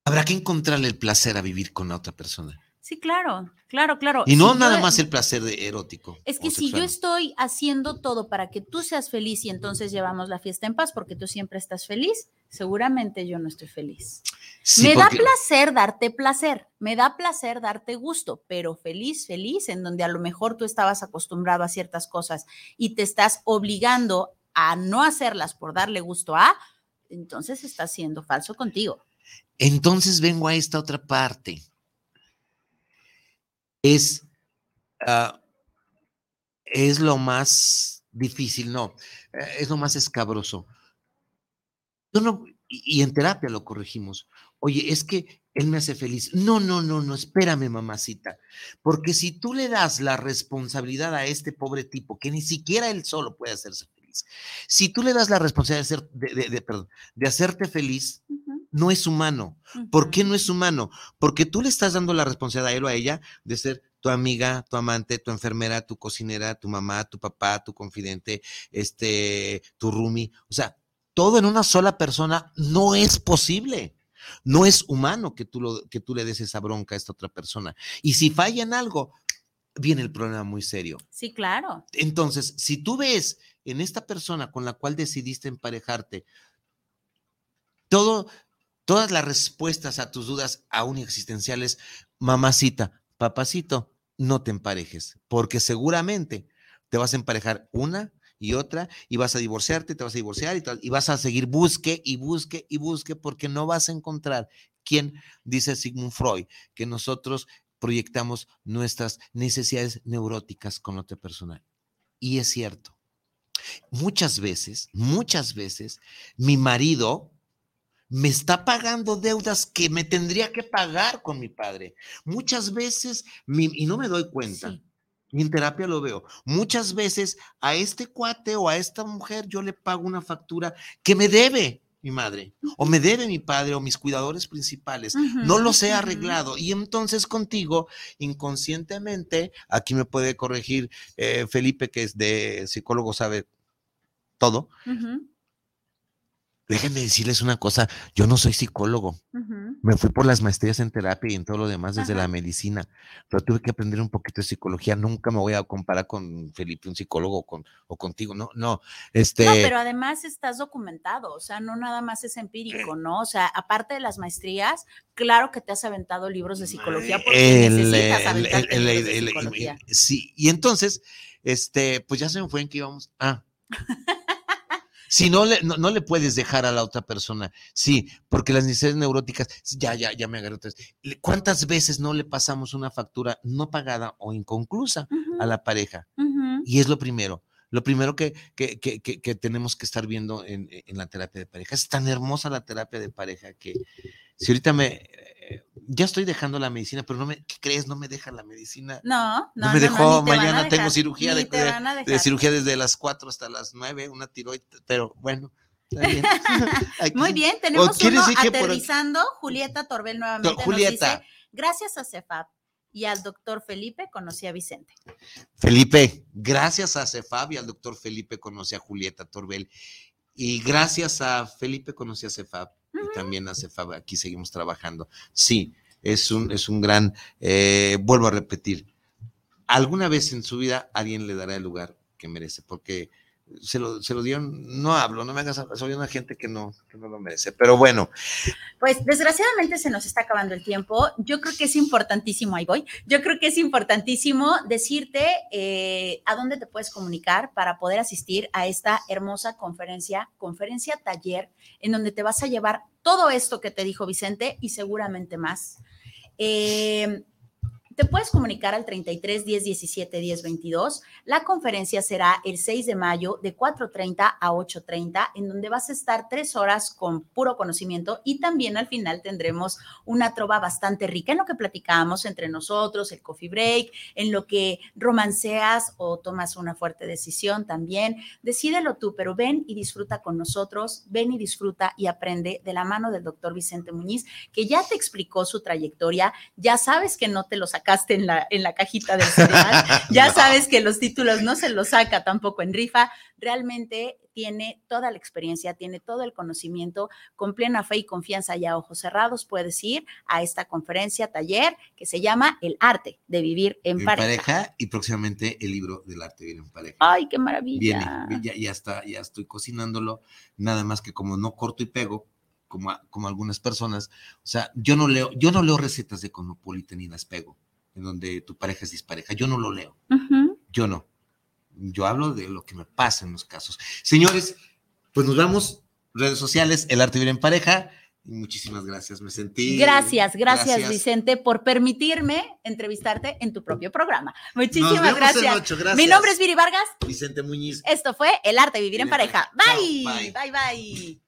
habrá que encontrarle el placer a vivir con la otra persona. Sí, claro, claro, claro. Y no nada más el placer de erótico. Es que si yo estoy haciendo todo para que tú seas feliz y entonces llevamos la fiesta en paz porque tú siempre estás feliz, seguramente yo no estoy feliz. me da placer darte placer, me da placer darte gusto, pero feliz, feliz, en donde a lo mejor tú estabas acostumbrado a ciertas cosas y te estás obligando a no hacerlas por darle gusto a, entonces estás siendo falso contigo. Entonces vengo a esta otra parte es, ah, es lo más difícil, no, eh, es lo más escabroso. no, y, en terapia lo corregimos. Oye, es que él me hace feliz. No, no, no, no, espérame, mamacita. Porque si tú le das la responsabilidad a este pobre tipo, que ni siquiera él solo puede hacerse feliz, si tú le das la responsabilidad de, hacerte feliz, no es humano. ¿Por qué no es humano? Porque tú le estás dando la responsabilidad a él o a ella de ser tu amiga, tu amante, tu enfermera, tu cocinera, tu mamá, tu papá, tu confidente, este, tu roomie. O sea, todo en una sola persona no es posible. No es humano que tú, lo, que tú le des esa bronca a esta otra persona. Y si falla en algo, viene el problema muy serio. Sí, claro. Entonces, si tú ves en esta persona con la cual decidiste emparejarte, todo, todas las respuestas a tus dudas aún existenciales, mamacita, papacito, no te emparejes, porque seguramente te vas a emparejar una y otra y vas a divorciarte, te vas a divorciar y, y vas a seguir busque y busque y busque porque no vas a encontrar quien dice Sigmund Freud que nosotros proyectamos nuestras necesidades neuróticas con otra persona. Y es cierto. Muchas veces, muchas veces, mi marido me está pagando deudas que me tendría que pagar con mi padre. Muchas veces, y no me doy cuenta, y en terapia lo veo, muchas veces a este cuate o a esta mujer yo le pago una factura que me debe mi madre, o me debe mi padre o mis cuidadores principales. no los he arreglado. Y entonces contigo, inconscientemente, aquí me puede corregir eh, Felipe, que es de psicólogo, sabe todo déjenme decirles una cosa, yo no soy psicólogo. Me fui por las maestrías en terapia y en todo lo demás desde la medicina, pero tuve que aprender un poquito de psicología. Nunca me voy a comparar con Felipe, un psicólogo, o, con, o contigo, no, no. Este... No, pero además estás documentado, o sea, no nada más es empírico, ¿no? O sea, aparte de las maestrías, claro que te has aventado libros de psicología porque necesitas aventarte libros de psicología. Sí, y entonces, este, pues ya se me fue en que íbamos. Ah. Si no le, no, le puedes dejar a la otra persona, sí, porque las necesidades neuróticas, ya, ya, ya me agarré otra vez. ¿Cuántas veces no le pasamos una factura no pagada o inconclusa a la pareja? Y es lo primero. Lo primero que, que, que, que tenemos que estar viendo en, en, la terapia de pareja. Es tan hermosa la terapia de pareja que si ahorita me, ya estoy dejando la medicina, pero no me, ¿qué crees? No me deja la medicina. No, no. me dejó, mañana tengo cirugía de, de, cirugía desde las 4 hasta las 9, una tiroides, pero bueno. Muy bien, tenemos uno aterrizando, Julieta Torbel nuevamente Julieta. Nos dice, gracias a Cefab y al doctor Felipe conocí a Vicente. Felipe, gracias a Cefab y al doctor Felipe conocí a Julieta Torbel. Y gracias a Felipe conocí a Cefab y también hace Cefab, aquí seguimos trabajando. Sí, es un, es un gran, eh, vuelvo a repetir, alguna vez en su vida alguien le dará el lugar que merece, porque se lo, se lo dieron, no hablo, no me hagas soy una gente que no, que no lo merece, pero bueno. Pues desgraciadamente se nos está acabando el tiempo. Yo creo que es importantísimo, ahí voy, yo creo que es importantísimo decirte eh, a dónde te puedes comunicar para poder asistir a esta hermosa conferencia, conferencia taller, en donde te vas a llevar todo esto que te dijo Vicente y seguramente más. Eh, te puedes comunicar al 33 10 17 10 22. La conferencia será el 6 de mayo de 4.30 a 8.30, en donde vas a estar tres horas con puro conocimiento y también al final tendremos una trova bastante rica en lo que platicamos entre nosotros, el coffee break, en lo que romanceas o tomas una fuerte decisión también. Decídelo tú, pero ven y disfruta con nosotros, ven y disfruta y aprende de la mano del doctor Vicente Muñiz, que ya te explicó su trayectoria, ya sabes que no te los sacaste en la, en la cajita del cereal. ya sabes que los títulos no se los saca tampoco en rifa. Realmente tiene toda la experiencia, tiene todo el conocimiento, con plena fe y confianza y a ojos cerrados puedes ir a esta conferencia, taller que se llama El arte de vivir en, pareja. Y próximamente el libro del arte de vivir en pareja. Ay, qué maravilla. Viene, ya, ya está, ya estoy cocinándolo, nada más que como no corto y pego, como, como, algunas personas. O sea, yo no leo, yo no leo recetas de Conopolita ni las pego en donde tu pareja es dispareja. Yo no lo leo. Yo no. Yo hablo de lo que me pasa en los casos. Señores, pues nos vamos. Redes sociales, El Arte Vivir en Pareja. muchísimas gracias, me sentí. Gracias, gracias, Vicente, por permitirme entrevistarte en tu propio programa. Muchísimas gracias. Mi nombre es Viri Vargas. Vicente Muñiz. Esto fue El Arte de Vivir en, pareja. Bye. bye, bye. bye.